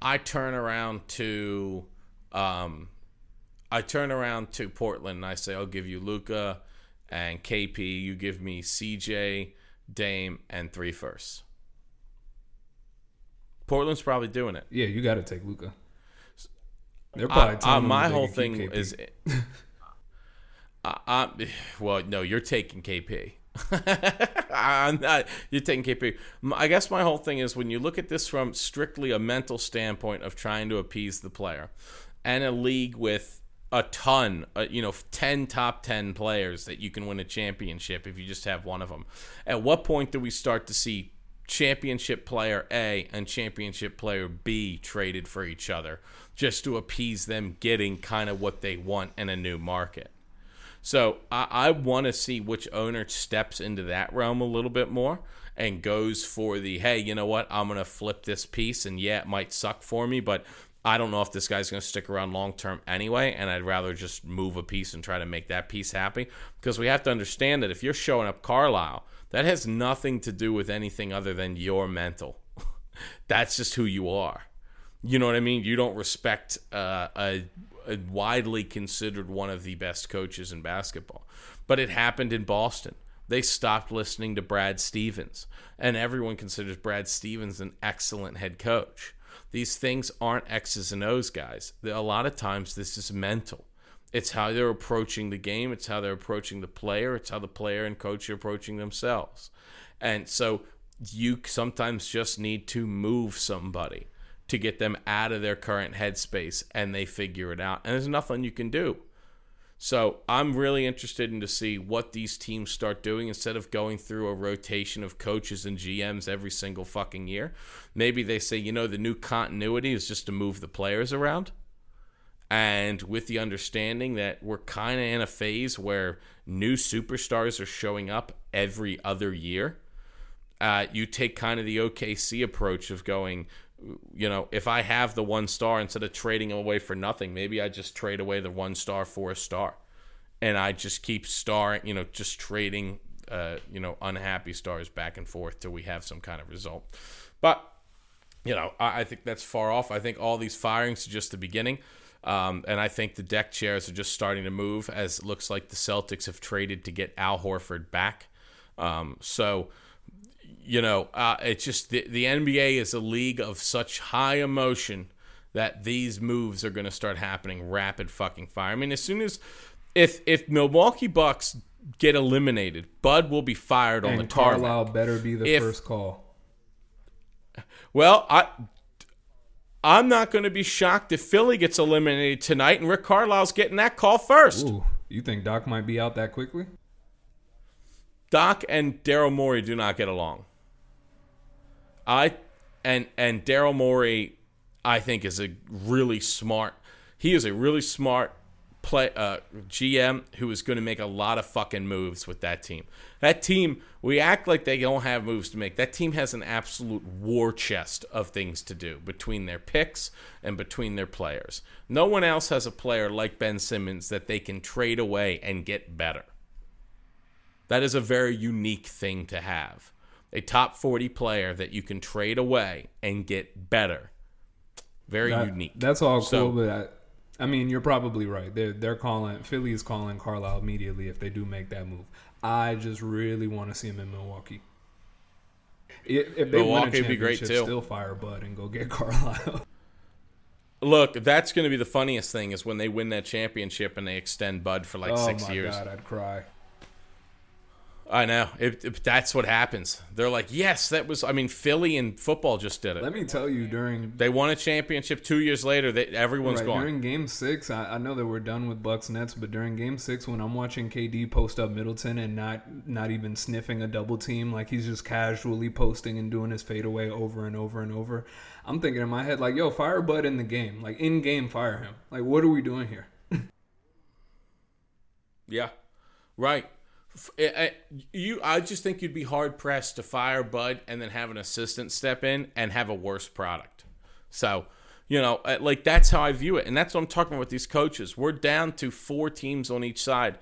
I turn around to um, I turn around to Portland and I say, I'll give you Luka and KP. You give me CJ, Dame, and three firsts. Portland's probably doing it. Yeah, you got to take Luka. They're probably I, I, my whole thing is. I, well, no, you're taking KP. I'm not. You're taking KP. I guess my whole thing is when you look at this from strictly a mental standpoint of trying to appease the player, and a league with a ton, uh, you know, ten top ten players that you can win a championship if you just have one of them. At what point do we start to see championship player A and championship player B traded for each other? just to appease them getting kind of what they want in a new market. So I, I want to see which owner steps into that realm a little bit more and goes for the hey, you know what, I'm gonna flip this piece, and yeah, it might suck for me, but I don't know if this guy's gonna stick around long term anyway, and I'd rather just move a piece and try to make that piece happy. Because we have to understand that if you're showing up Carlisle, that has nothing to do with anything other than your mental. That's just who you are. You know what I mean? You don't respect uh, a, a widely considered one of the best coaches in basketball. But it happened in Boston. they stopped listening to Brad Stevens. And everyone considers Brad Stevens an excellent head coach. These things aren't X's and O's, guys. A lot of times, this is mental. It's how they're approaching the game. It's how they're approaching the player. It's how the player and coach are approaching themselves. And so you sometimes just need to move somebody to get them out of their current headspace and they figure it out. And there's nothing you can do. So I'm really interested in to see what these teams start doing instead of going through a rotation of coaches and GMs every single fucking year. Maybe they say, you know, the new continuity is just to move the players around and with the understanding that we're kind of in a phase where new superstars are showing up every other year, uh, you take kind of the OKC approach of going, you know, if I have the one star instead of trading him away for nothing, maybe I just trade away the one star for a star, and I just keep starring, you know, just trading, uh, you know, unhappy stars back and forth till we have some kind of result. But you know, I, I think that's far off. I think all these firings are just the beginning. Um, and I think the deck chairs are just starting to move as it looks like the Celtics have traded to get Al Horford back. Um, so, you know, uh, it's just the, the NBA is a league of such high emotion that these moves are going to start happening rapid fucking fire. I mean, as soon as if if Milwaukee Bucks get eliminated, Bud will be fired on the tarmac. Carlisle better be the If- first call. Well, I I'm not going to be shocked if Philly gets eliminated tonight and Rick Carlisle's getting that call first. Ooh, you think Doc might be out that quickly? Doc and Daryl Morey do not get along. I and and Daryl Morey, I think, is a really smart. He is a really smart play uh, GM who is going to make a lot of fucking moves with that team. That team, we act like they don't have moves to make. That team has an absolute war chest of things to do between their picks and between their players. No one else has a player like Ben Simmons that they can trade away and get better. That is a very unique thing to have. A top 40 player that you can trade away and get better. Very That- unique. That's all cool, So- but I, I mean, you're probably right. They're they're calling Philly is calling Carlisle immediately if they do make that move. I just really want to see him in Milwaukee. If, if they Milwaukee win a would be great, too. still fire Bud and go get Carlisle. Look, that's going to be the funniest thing is when they win that championship and they extend Bud for like oh six my years. god, I'd cry. I know. If, if that's what happens. They're like, yes, that was. I mean, Philly and football just did it. Let me tell you, during They won a championship two years later. They, everyone's right, gone. during Game Six, I, I know that we're done with Bucks Nets, but during Game Six, when I'm watching KD post up Middleton and not not even sniffing a double team, like he's just casually posting and doing his fadeaway over and over and over, I'm thinking in my head like, "Yo, fire Bud in the game, like in game, fire him. Like, what are we doing here?" Yeah, right. I- you, I just think you'd be hard pressed to fire Bud and then have an assistant step in and have a worse product. So, you know, uh, like that's how I view it, and that's what I'm talking about with these coaches. We're down to four teams on each side,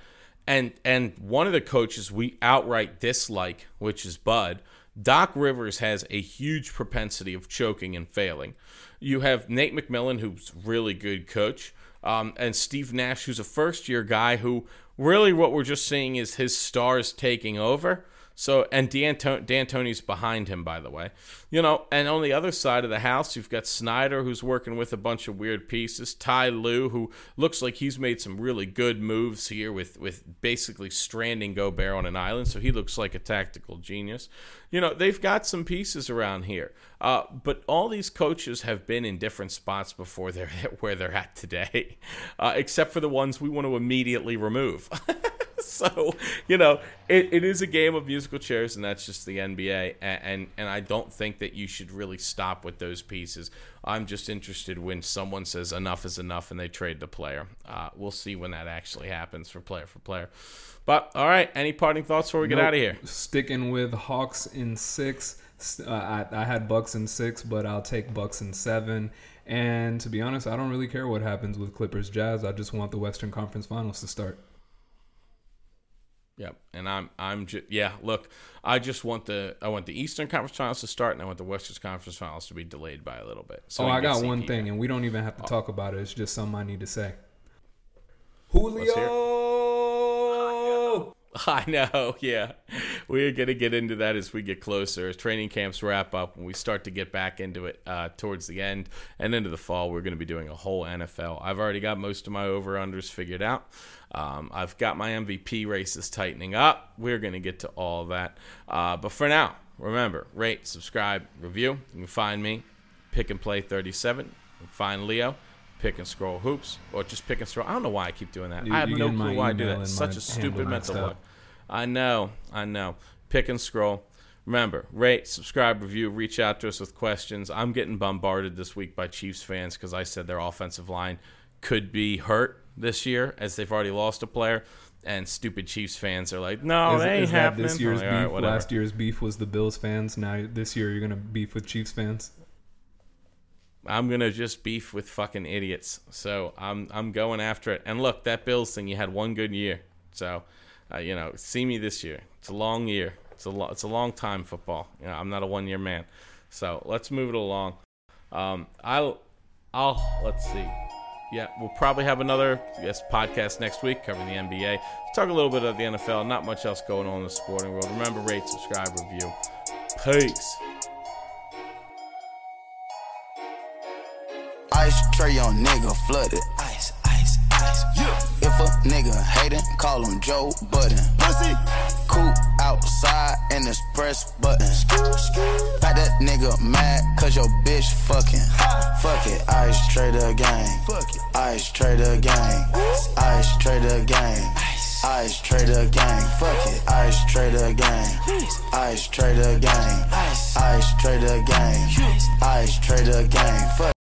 and and one of the coaches we outright dislike, which is Bud. Doc Rivers has a huge propensity of choking and failing. You have Nate McMillan, who's really good coach, um, and Steve Nash, who's a first year guy who really what we're just seeing is his stars taking over. So and D'Anto- D'Antoni's behind him, by the way. You know, and on the other side of the house, you've got Snyder, who's working with a bunch of weird pieces. Ty Lue, who looks like he's made some really good moves here with with basically stranding Gobert on an island. So he looks like a tactical genius. You know, they've got some pieces around here. Uh, but all these coaches have been in different spots before they're where they're at today, uh, except for the ones we want to immediately remove. so you know it, it is a game of musical chairs and that's just the nba and, and and i don't think that you should really stop with those pieces i'm just interested when someone says enough is enough and they trade the player uh, we'll see when that actually happens for player for player but all right any parting thoughts before we get out of here Sticking with Hawks in six. Uh, I, I had Bucks in six, but I'll take Bucks in seven. And to be honest, I don't really care what happens with Clippers Jazz. I just want the Western Conference Finals to start. Yep, and I'm I'm just yeah. Look, I just want the I want the Eastern Conference Finals to start, and I want the Western Conference Finals to be delayed by a little bit. So oh, I got one thing, and we don't even have to talk about it. It's just something I need to say. Let's hear Julio. I know, yeah. We're going to get into that as we get closer, as training camps wrap up, and we start to get back into it uh, towards the end and into the fall. We're going to be doing a whole NFL. I've already got most of my over unders figured out. Um, I've got my MVP races tightening up. We're going to get to all that. Uh, but for now, remember rate, subscribe, review. You can find me, Pick and Play 37. find Leo pick and scroll hoops or just pick and scroll. I don't know why I keep doing that. You- I have no clue why I do that. and Such a stupid mental block. I know, I know. Pick and scroll. Remember, rate, subscribe, review, reach out to us with questions. I'm getting bombarded this week by Chiefs fans because I said their offensive line could be hurt this year as they've already lost a player. And stupid Chiefs fans are like, no, is, that ain't is that this year's like, beef? whatever." Last year's beef was the Bills fans. Now this year you're gonna beef with Chiefs fans. I'm gonna just beef with fucking idiots. So I'm I'm going after it. And look, that Bills thing, you had one good year. So, uh, you know, see me this year. It's a long year. It's a lo- it's a long time football. You know, I'm not a one year man. So let's move it along. Um, I'll I'll let's see. Yeah, we'll probably have another yes podcast next week covering the NBA. Let's talk a little bit of the NFL. Not much else going on in the sporting world. Remember, rate, subscribe, review. Peace. Ice tray on nigga flooded. Ice, ice, ice. Yeah. If a nigga hatin', call him Joe Budden. Pussy. Coop outside and this press button. Got that nigga mad cause your bitch fucking. Fuck it, ice trader gang. Fuck it. Ice trader gang. Ice trader gang. Ice trader gang. Fuck it, ice trader gang. Ice trader gang. Ice trader gang. Ice trader gang. Fuck